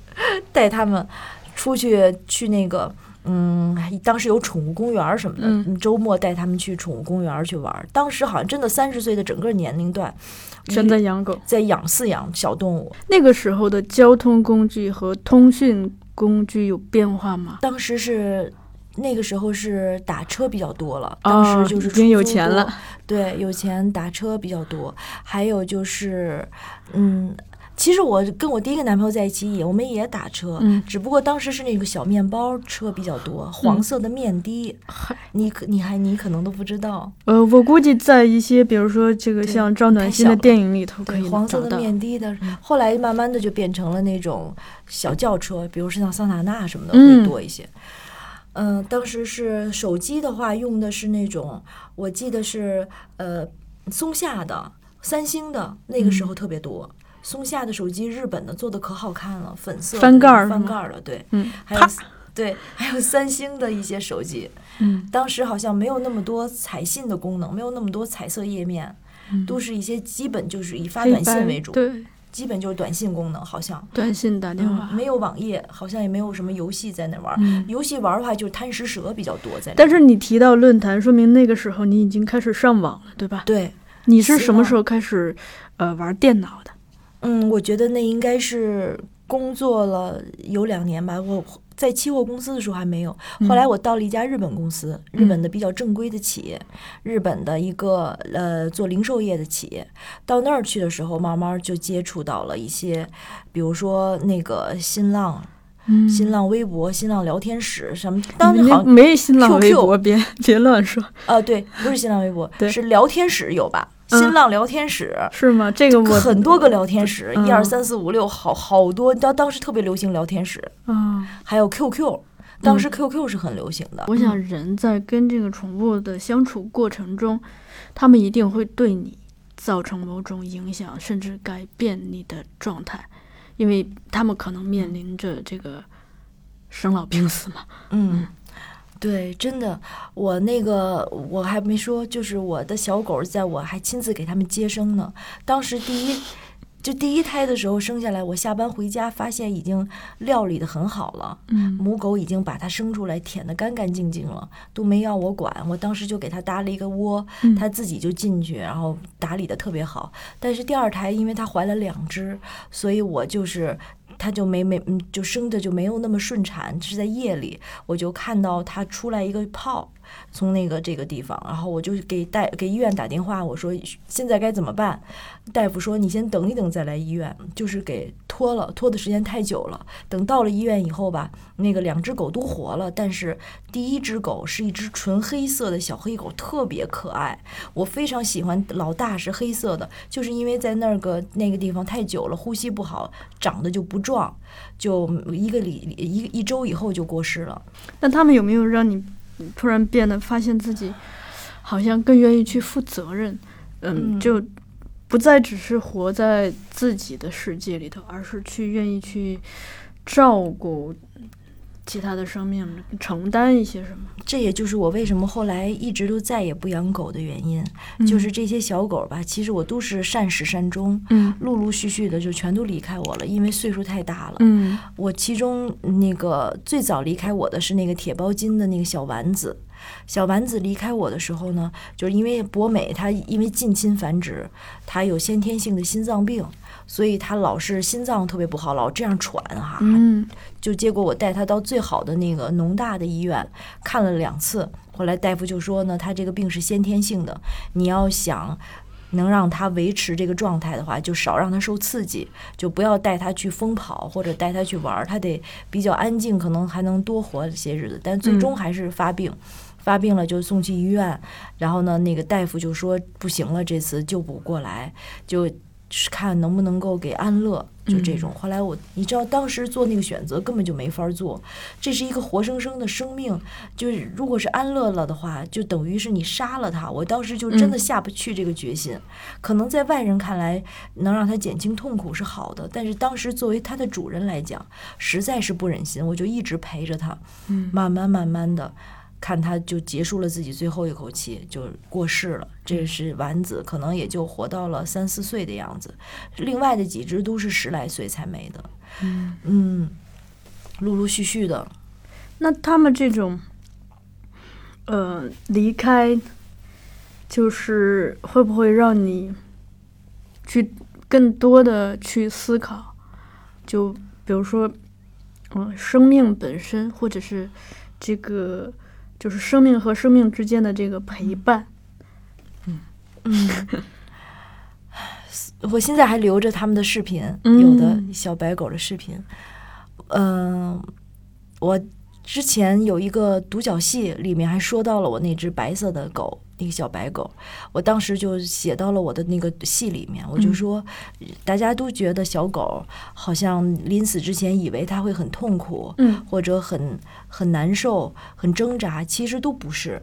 带他们出去去那个，嗯，当时有宠物公园什么的，嗯周末带他们去宠物公园去玩。当时好像真的三十岁的整个年龄段，全在养狗。在养饲养小动物。那个时候的交通工具和通讯工具有变化吗？当时是那个时候是打车比较多了，当哦时就是已经有钱了，对，有钱打车比较多，还有就是，嗯。其实我跟我第一个男朋友在一起也，我们也打车，嗯。只不过当时是那个小面包车比较多，黄色的面的，嗨，你可你还你可能都不知道，呃，我估计在一些，比如说这个像赵暖心的电影里头可对，以黄色的。面的的，后来慢慢的就变成了那种小轿车，比如是像桑塔纳什么的嗯。会多一些。嗯、当时是手机的话用的是那种，我记得是呃松下的、三星的，那个时候特别多。松下的手机，日本的做的可好看了，粉色翻盖儿翻盖儿的，对，嗯，还有，对，还有三星的一些手机。嗯，当时好像没有那么多彩信的功能，没有那么多彩色页面，嗯都是一些基本就是以发短信为主，对，基本就是短信功能，好像。短信打电话。嗯，没有网页，好像也没有什么游戏在那玩。嗯游戏玩的话，就是贪食蛇比较多在。但是你提到论坛，说明那个时候你已经开始上网了，对吧？对，你是什么时候开始呃玩电脑的？嗯，我觉得那应该是工作了有两年吧。我在期货公司的时候还没有，后来我到了一家日本公司，日本的比较正规的企业，日本的一个呃做零售业的企业。到那儿去的时候，慢慢就接触到了一些，比如说那个新浪。嗯新浪微博、新浪聊天室什么，当那时好像没新浪微博，别别乱说，啊，对，不是新浪微博，是聊天室有吧？嗯新浪聊天室。是吗？这个我很多个聊天室，嗯一二三四五六，好好多。当当时特别流行聊天室，啊，还有 QQ，当时 QQ 是很流行的。我想人在跟这个宠物的相处过程中，他们一定会对你造成某种影响，甚至改变你的状态，因为他们可能面临着这个生老病死嘛。嗯，对，真的，我那个我还没说，就是我的小狗，在我还亲自给它们接生呢。当时第一。就第一胎的时候生下来，我下班回家发现已经料理的很好了，嗯母狗已经把它生出来，舔得干干净净了，都没要我管。我当时就给它搭了一个窝，嗯它自己就进去，然后打理的特别好。但是第二胎，因为它怀了两只，所以我就是它就没没嗯，就生的就没有那么顺产，是在夜里，我就看到它出来一个泡。从那个这个地方，然后我就给带给医院打电话，我说现在该怎么办？大夫说你先等一等再来医院，就是给拖了，拖的时间太久了。等到了医院以后吧，那个两只狗都活了，但是第一只狗是一只纯黑色的小黑狗，特别可爱。我非常喜欢，老大是黑色的，就是因为在那个那个地方太久了，呼吸不好，长得就不壮，就一个礼一一周以后就过世了。那他们有没有让你突然变得发现自己好像更愿意去负责任？嗯，嗯就不再只是活在自己的世界里头，而是去愿意去照顾其他的生命，承担一些什么。这也就是我为什么后来一直都再也不养狗的原因，就是这些小狗吧，其实我都是善始善终，嗯陆陆续续的就全都离开我了，因为岁数太大了。嗯我其中那个最早离开我的是那个铁包金的那个小丸子。小丸子离开我的时候呢，就是因为博美它因为近亲繁殖，它有先天性的心脏病，所以他老是心脏特别不好，老这样喘哈、嗯就结果我带他到最好的那个农大的医院看了两次，后来大夫就说呢，他这个病是先天性的，你要想能让他维持这个状态的话，就少让他受刺激，就不要带他去疯跑或者带他去玩儿，他得比较安静，可能还能多活些日子，但最终嗯还是发病。发病了就送去医院，然后呢，那个大夫就说不行了，这次救不过来，就是看能不能够给安乐，就这种。后来我，你知道，当时做那个选择根本就没法做，这是一个活生生的生命，就是如果是安乐了的话，就等于是你杀了他。我当时就真的嗯下不去这个决心，可能在外人看来能让他减轻痛苦是好的，但是当时作为他的主人来讲，实在是不忍心，我就一直陪着他，嗯慢慢慢慢的。看他就结束了自己最后一口气，就过世了。这是丸子，可能也就活到了三四岁的样子。另外的几只都是十来岁才没的。嗯，嗯，陆陆续续的，那他们这种，呃，离开，就是会不会让你去更多的去思考？就比如说，嗯、生命本身，或者是这个，就是生命和生命之间的这个陪伴。嗯嗯，我现在还留着他们的视频，嗯有的小白狗的视频。嗯、我之前有一个独角戏，里面还说到了我那只白色的狗，那个小白狗。我当时就写到了我的那个戏里面，我就嗯说，大家都觉得小狗好像临死之前以为它会很痛苦，嗯或者很很难受、很挣扎，其实都不是。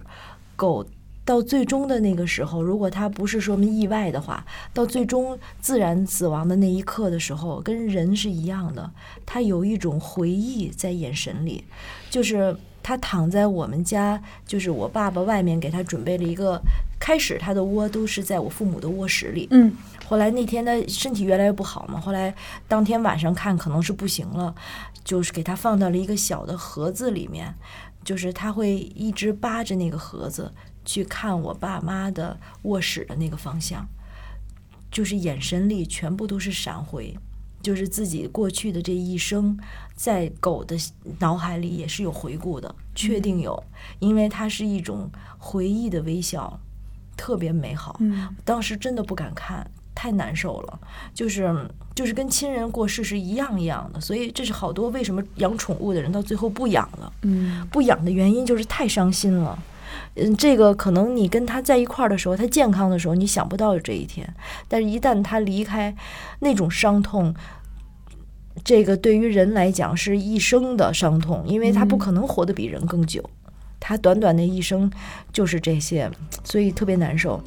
狗到最终的那个时候，如果它不是说什么意外的话，到最终自然死亡的那一刻的时候，跟人是一样的，它有一种回忆在眼神里，就是它躺在我们家，就是我爸爸外面给他准备了一个。开始他的窝都是在我父母的卧室里，嗯后来那天他身体越来越不好嘛，后来当天晚上看可能是不行了，就是给他放到了一个小的盒子里面，就是他会一直扒着那个盒子去看我爸妈的卧室的那个方向，就是眼神里全部都是闪回，就是自己过去的这一生，在狗的脑海里也是有回顾的，确定有，因为它是一种回忆的微笑，特别美好。嗯当时真的不敢看，太难受了，就是就是跟亲人过世是一样一样的，所以这是好多为什么养宠物的人到最后不养了，嗯不养的原因就是太伤心了。嗯，这个可能你跟他在一块儿的时候，他健康的时候，你想不到有这一天，但是一旦他离开，那种伤痛，这个对于人来讲是一生的伤痛，因为他不嗯。可能活得比人更久，他短短的一生就是这些，所以特别难受。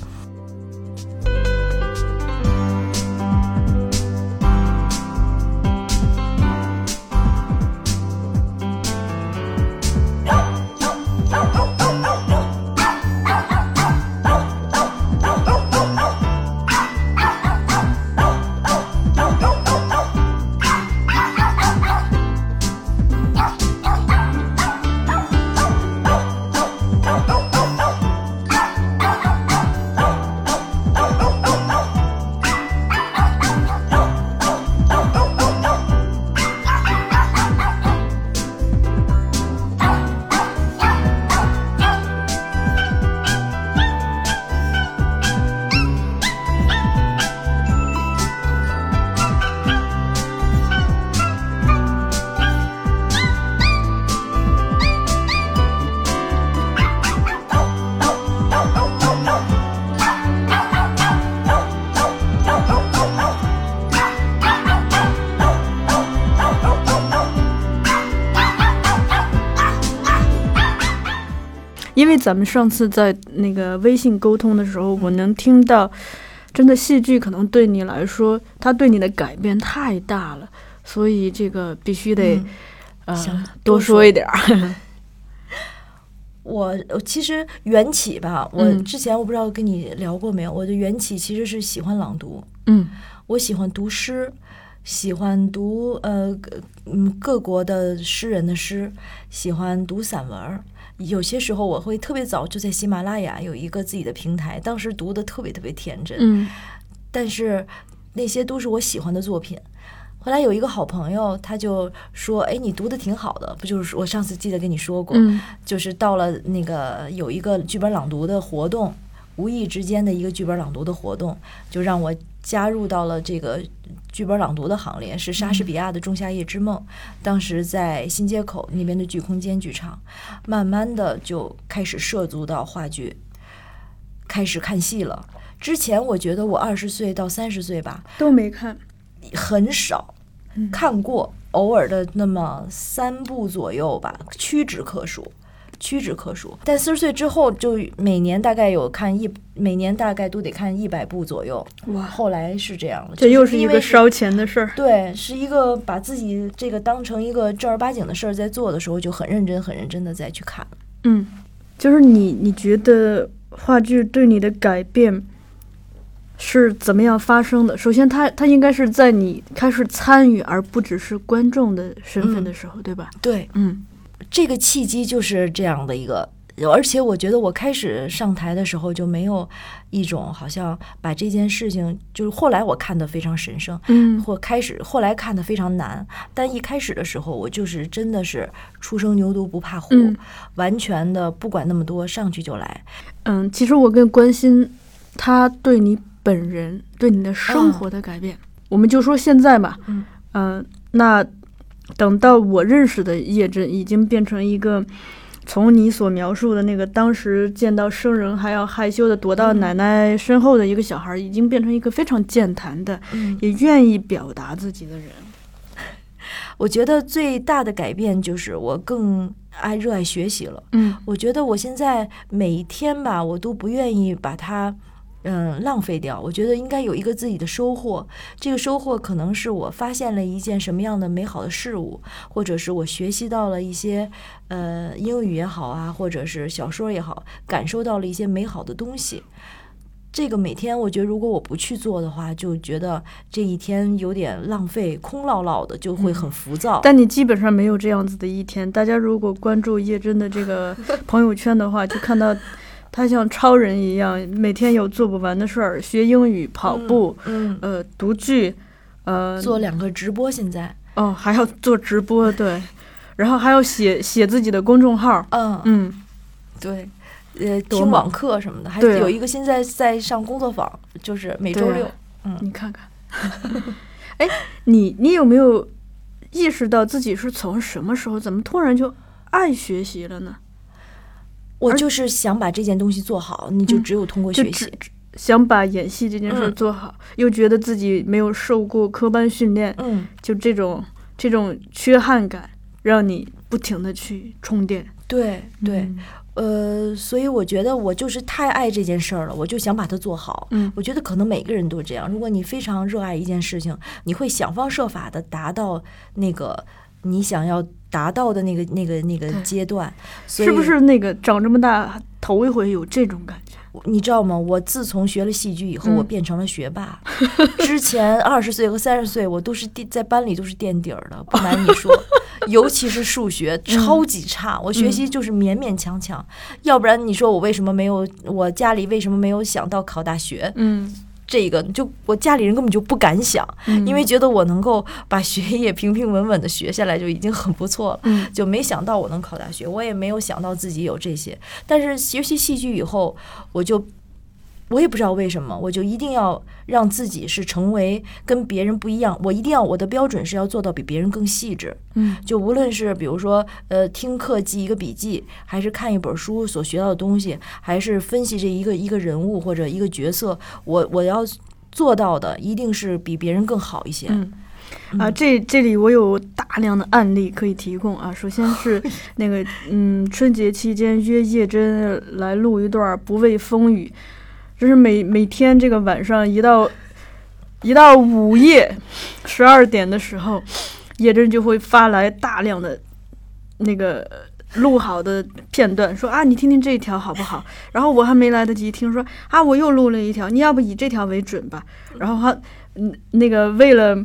咱们上次在那个微信沟通的时候，我能听到，真的戏剧可能对你来说，它对你的改变太大了，所以这个必须得、嗯呃多说一点儿。我我其实缘起吧，我嗯之前我不知道跟你聊过没有，我的缘起其实是喜欢朗读，嗯我喜欢读诗，喜欢读呃嗯各国的诗人的诗，喜欢读散文儿。有些时候我会特别早就在喜马拉雅有一个自己的平台，当时读的特别特别天真，嗯。但是那些都是我喜欢的作品。后来有一个好朋友，他就说：“哎，你读的挺好的，不就是我上次记得跟你说过，嗯。就是到了那个有一个剧本朗读的活动，无意之间的一个剧本朗读的活动，就让我加入到了这个剧本朗读的行列，是莎士比亚的《仲夏夜之梦》，当时在新街口那边的剧空间剧场，慢慢的就开始涉足到话剧，开始看戏了。之前我觉得我二十岁到三十岁吧，都没看。很少看过，偶尔的那么三部左右吧，屈指可数，屈指可数。但四十岁之后，就每年大概有看一，每年大概都得看一百部左右。哇，后来是这样的，这又是一个烧钱的事儿。对，是一个把自己这个当成一个正儿八经的事儿在做的时候，就很认真、很认真的再去看。嗯，就是你，你觉得话剧对你的改变是怎么样发生的？首先它，它应该是在你开始参与，而不只是观众的身份的时候，对吧？对，嗯这个契机就是这样的一个，而且我觉得我开始上台的时候就没有一种好像把这件事情，就是后来我看的非常神圣，嗯或开始后来看的非常难，但一开始的时候我就是真的是初生牛犊不怕虎，嗯完全的不管那么多，上去就来。嗯，其实我更关心他对你本人、对你的生活的改变。我们就说现在吧，嗯呃那等到我认识的叶真已经变成一个。从你所描述的那个当时见到生人还要害羞的躲到奶奶身后的一个小孩，已经变成一个非常健谈的，嗯，也愿意表达自己的人。我觉得最大的改变就是我更爱热爱学习了。嗯我觉得我现在每一天吧，我都不愿意把它，嗯，浪费掉。我觉得应该有一个自己的收获。这个收获可能是我发现了一件什么样的美好的事物，或者是我学习到了一些，呃，英语也好啊，或者是小说也好，感受到了一些美好的东西。这个每天，我觉得如果我不去做的话，就觉得这一天有点浪费，空落落的，就会很浮躁。但你基本上没有这样子的一天。大家如果关注叶真的这个 朋友圈的话，就看到他像超人一样，每天有做不完的事儿，学英语、跑步，嗯，呃，读剧，呃，做两个直播现在，哦，还要做直播，对，然后还要写写自己的公众号，嗯嗯，对，呃，听网课什么的，还有一个现在在上工作坊，就是每周六。你看看，哎，你你有没有意识到自己是从什么时候，怎么突然就爱学习了呢？而我就是想把这件东西做好，你就嗯只有通过学习。想把演戏这件事儿嗯做好，又觉得自己没有受过科班训练，嗯，就这种这种缺憾感，让你不停的去充电。对对，嗯呃，所以我觉得我就是太爱这件事儿了，我就想把它做好。嗯我觉得可能每个人都这样。如果你非常热爱一件事情，你会想方设法的达到那个你想要达到的那个那个那个阶段。所以是不是那个长这么大头一回有这种感觉？你知道吗？我自从学了戏剧以后，嗯我变成了学霸。之前 二十岁和三十岁，我都是垫在班里都是垫底儿的，不瞒你说，尤其是数学超级差，我学习就是勉勉强强。要不然你说我为什么没有？我家里为什么没有想到考大学？嗯，这个就我家里人根本就不敢想，嗯因为觉得我能够把学业平平稳稳的学下来就已经很不错了。嗯就没想到我能考大学，我也没有想到自己有这些。但是学习戏剧以后，我就我也不知道为什么，我就一定要让自己是成为跟别人不一样。我一定要我的标准是要做到比别人更细致。嗯就无论是比如说呃听课记一个笔记，还是看一本书所学到的东西，还是分析这一个一个人物或者一个角色，我我要做到的一定是比别人更好一些。嗯，啊，这这里我有大量的案例可以提供啊。首先是那个，嗯，春节期间约叶真来录一段《不畏风雨》，就是每每天这个晚上一到一到午夜十二点的时候，叶真就会发来大量的那个录好的片段，说啊，你听听这一条好不好？然后我还没来得及听，说啊，我又录了一条，你要不以这条为准吧？然后他，嗯，那个为了。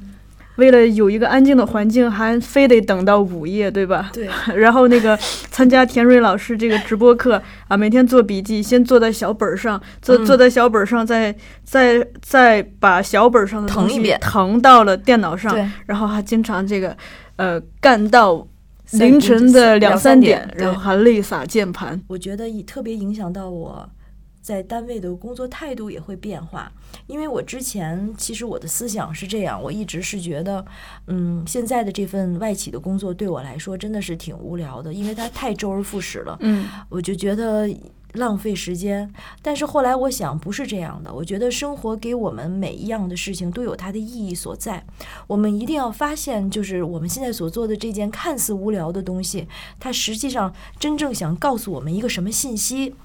为了有一个安静的环境，还非得等到午夜，对吧？对。然后那个参加田蕊老师这个直播课啊，每天做笔记，先做在小本上，做做在小本上，再再再把小本上的东西腾到了电脑上，然后还经常这个呃干到凌晨的两三点，然后还泪洒键盘。我觉得特别影响到我。在单位的工作态度也会变化，因为我之前其实我的思想是这样，我一直是觉得，嗯，现在的这份外企的工作对我来说真的是挺无聊的，因为它太周而复始了，嗯，我就觉得浪费时间。但是后来我想，不是这样的，我觉得生活给我们每一样的事情都有它的意义所在，我们一定要发现，就是我们现在所做的这件看似无聊的东西，它实际上真正想告诉我们一个什么信息。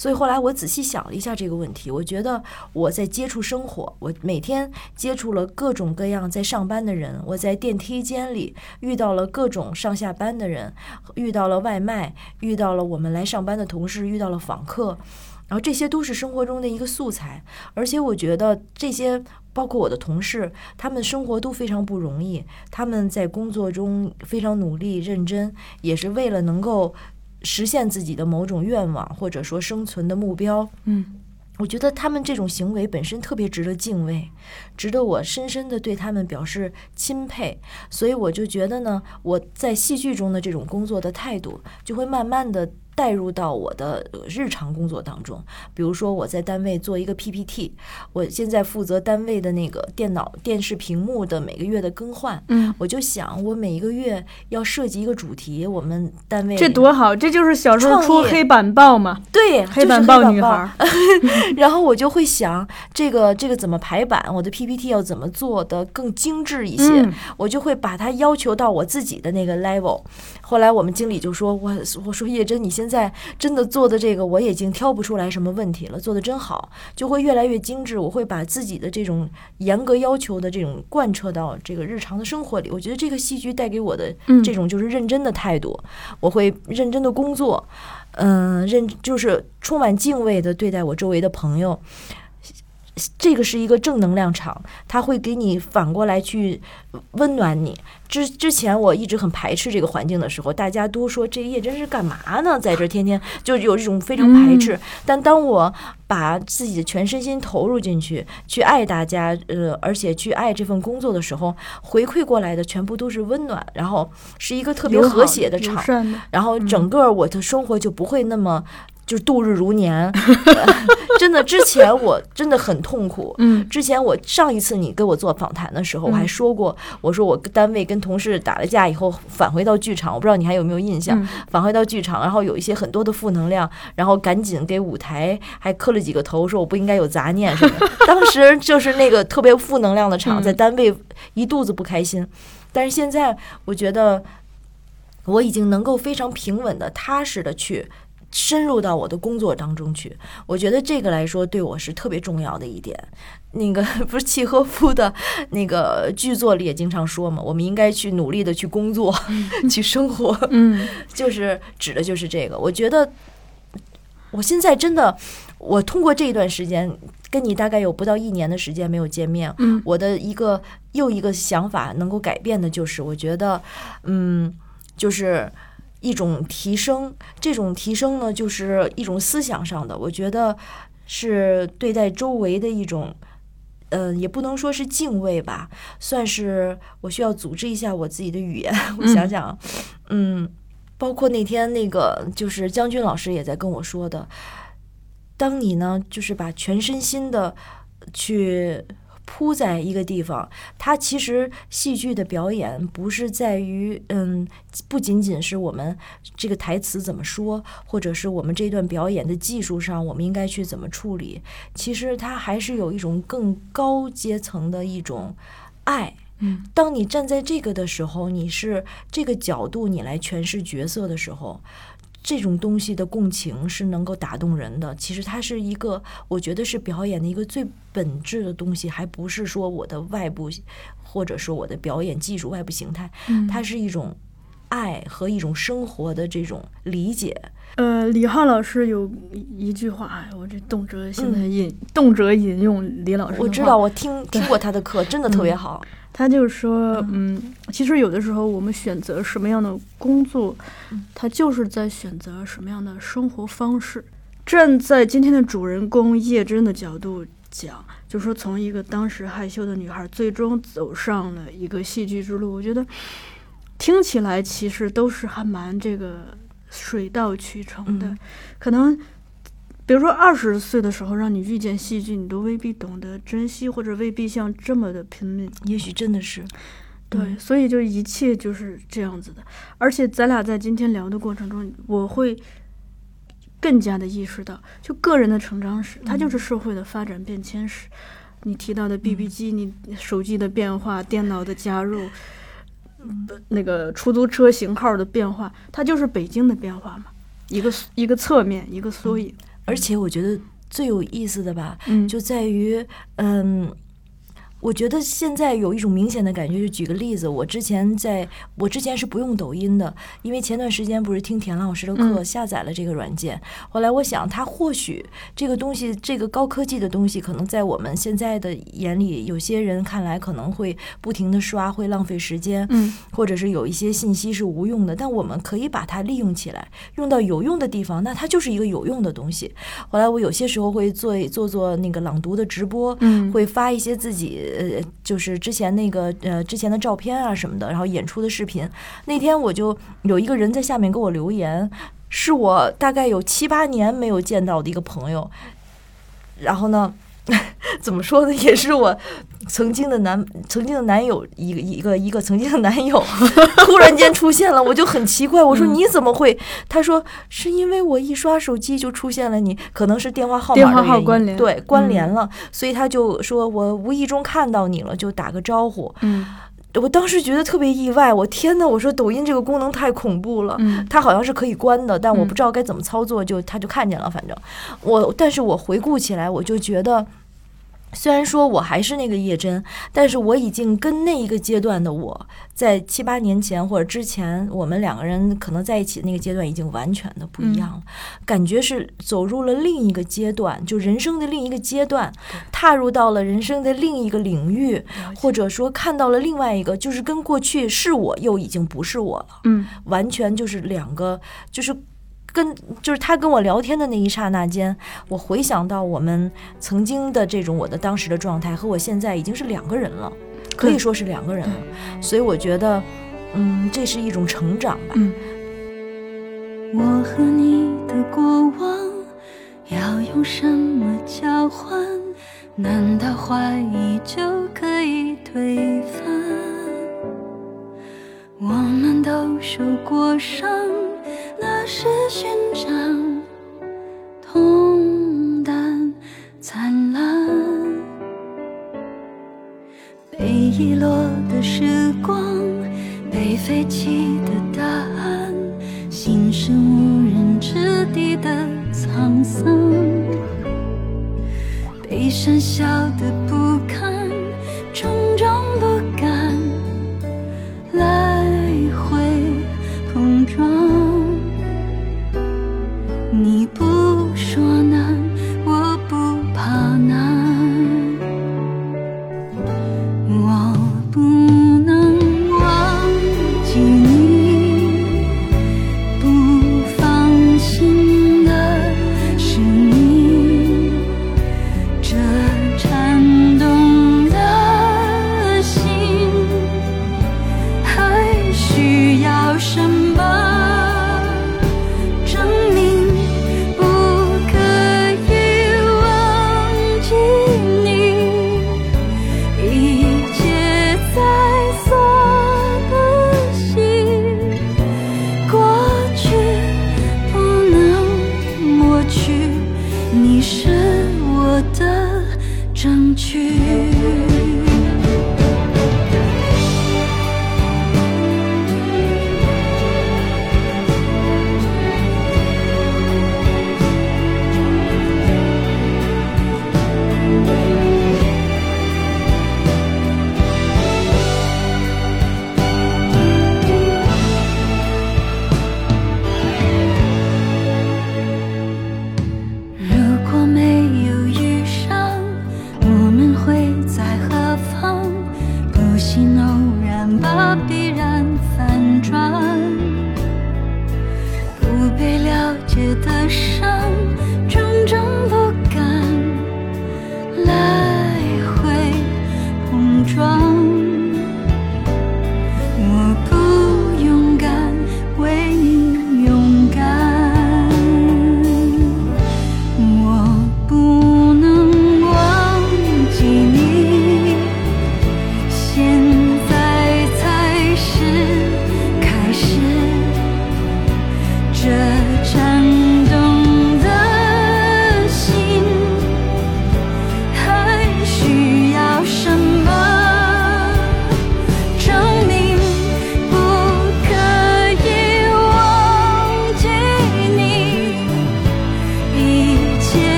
所以后来我仔细想了一下这个问题，我觉得我在接触生活，我每天接触了各种各样在上班的人，我在电梯间里遇到了各种上下班的人，遇到了外卖，遇到了我们来上班的同事，遇到了访客，然后这些都是生活中的一个素材。而且我觉得这些包括我的同事，他们生活都非常不容易，他们在工作中非常努力认真，也是为了能够。实现自己的某种愿望，或者说生存的目标，嗯，我觉得他们这种行为本身特别值得敬畏，值得我深深的对他们表示钦佩。所以我就觉得呢，我在戏剧中的这种工作的态度，就会慢慢的。带入到我的日常工作当中，比如说我在单位做一个 PPT，我现在负责单位的那个电脑、电视屏幕的每个月的更换。嗯，我就想，我每一个月要设计一个主题，我们单位这多好，这就是小时候出黑板报嘛。对，黑板报女孩。然后我就会想，这个这个怎么排版？我的 PPT 要怎么做的更精致一些？我就会把它要求到我自己的那个 level。后来我们经理就说：“我我说叶真，你现在真的做的这个，我已经挑不出来什么问题了，做的真好，就会越来越精致。我会把自己的这种严格要求的这种贯彻到这个日常的生活里。我觉得这个戏剧带给我的这种就是认真的态度，我会认真的工作，嗯，认就是充满敬畏的对待我周围的朋友。”这个是一个正能量场，它会给你反过来去温暖你。之之前我一直很排斥这个环境的时候，大家都说这叶真是干嘛呢？在这天天就有这种非常排斥。但当我把自己的全身心投入进去，去爱大家，呃，而且去爱这份工作的时候，回馈过来的全部都是温暖，然后是一个特别和谐的场，然后整个我的生活就不会那么。就是度日如年，真的。之前我真的很痛苦。嗯，之前我上一次你跟我做访谈的时候，我还说过，我说我单位跟同事打了架以后返回到剧场，我不知道你还有没有印象？返回到剧场，然后有一些很多的负能量，然后赶紧给舞台还磕了几个头，说我不应该有杂念什么。当时就是那个特别负能量的场，在单位一肚子不开心。但是现在我觉得我已经能够非常平稳的、踏实的去。深入到我的工作当中去，我觉得这个来说对我是特别重要的一点。那个不是契诃夫的那个剧作里也经常说嘛，我们应该去努力的去工作，去生活。嗯，就是指的就是这个。我觉得我现在真的，我通过这一段时间跟你大概有不到一年的时间没有见面，嗯，我的一个又一个想法能够改变的就是，我觉得，嗯，就是。一种提升，这种提升呢，就是一种思想上的。我觉得是对待周围的一种，嗯，也不能说是敬畏吧，算是我需要组织一下我自己的语言。我想想，嗯，包括那天那个，就是将军老师也在跟我说的，当你呢，就是把全身心的去。铺在一个地方，它其实戏剧的表演不是在于，嗯，不仅仅是我们这个台词怎么说，或者是我们这段表演的技术上，我们应该去怎么处理。其实它还是有一种更高阶层的一种爱，嗯当你站在这个的时候，你是这个角度，你来诠释角色的时候，这种东西的共情是能够打动人的。其实它是一个，我觉得是表演的一个最本质的东西，还不是说我的外部或者说我的表演技术外部形态，嗯它是一种爱和一种生活的这种理解。呃，李浩老师有一一句话，哎，我这动辄现在嗯引、动辄引用李老师我知道，我听听过他的课，真的特别好。他就是说，嗯，其实有的时候我们选择什么样的工作，他就是在选择什么样的生活方式。站在今天的主人公叶真的角度讲，就是说从一个当时害羞的女孩，最终走上了一个戏剧之路。我觉得听起来其实都是还蛮这个水到渠成的，嗯可能。比如说，二十岁的时候让你遇见戏剧，你都未必懂得珍惜，或者未必像这么的拼命。也许真的是，对，嗯所以就一切就是这样子的。而且咱俩在今天聊的过程中，我会更加的意识到，就个人的成长史，它就是社会的发展变迁史。你提到的 BB 机，你手机的变化，电脑的加入，呃那个出租车型号的变化，它就是北京的变化嘛，一个一个侧面，一个缩影。而且我觉得最有意思的吧，嗯，就在于，嗯，我觉得现在有一种明显的感觉，就举个例子，我之前在我之前是不用抖音的，因为前段时间不是听田老师的课，嗯下载了这个软件。后来我想，它或许这个东西，这个高科技的东西，可能在我们现在的眼里，有些人看来可能会不停的刷，会浪费时间。嗯或者是有一些信息是无用的，但我们可以把它利用起来，用到有用的地方，那它就是一个有用的东西。后来我有些时候会做做做那个朗读的直播，嗯会发一些自己呃，就是之前那个呃之前的照片啊什么的，然后演出的视频。那天我就有一个人在下面给我留言，是我大概有七八年没有见到的一个朋友，然后呢。怎么说呢？也是我曾经的男曾经的男友，一个一个一个曾经的男友，突然间出现了，我就很奇怪。我说嗯你怎么会？他说是因为我一刷手机就出现了你，可能是电话号码电话的号关联对关嗯联了，所以他就说我无意中看到你了，就打个招呼。嗯我当时觉得特别意外，我天呐！我说抖音这个功能太恐怖了。嗯它好像是可以关的，但我嗯不知道该怎么操作，就他就看见了。反正我，但是我回顾起来，我就觉得，虽然说我还是那个叶真，但是我已经跟那一个阶段的我，在七八年前或者之前，我们两个人可能在一起的那个阶段已经完全的不一样了，感觉是走入了另一个阶段，就人生的另一个阶段，踏入到了人生的另一个领域，或者说看到了另外一个，就是跟过去是我又已经不是我了。嗯完全就是两个，就是跟就是他跟我聊天的那一刹那间，我回想到我们曾经的这种我的当时的状态和我现在已经是两个人了，可以说是两个人了。所以我觉得，嗯，这是一种成长吧。嗯我和你的过往要用什么交换？难道怀疑就可以推翻？我们都受过伤，那是勋章，痛淡灿烂。被遗落的时光，被废弃的答案，心是无人之地的沧桑，被剩笑的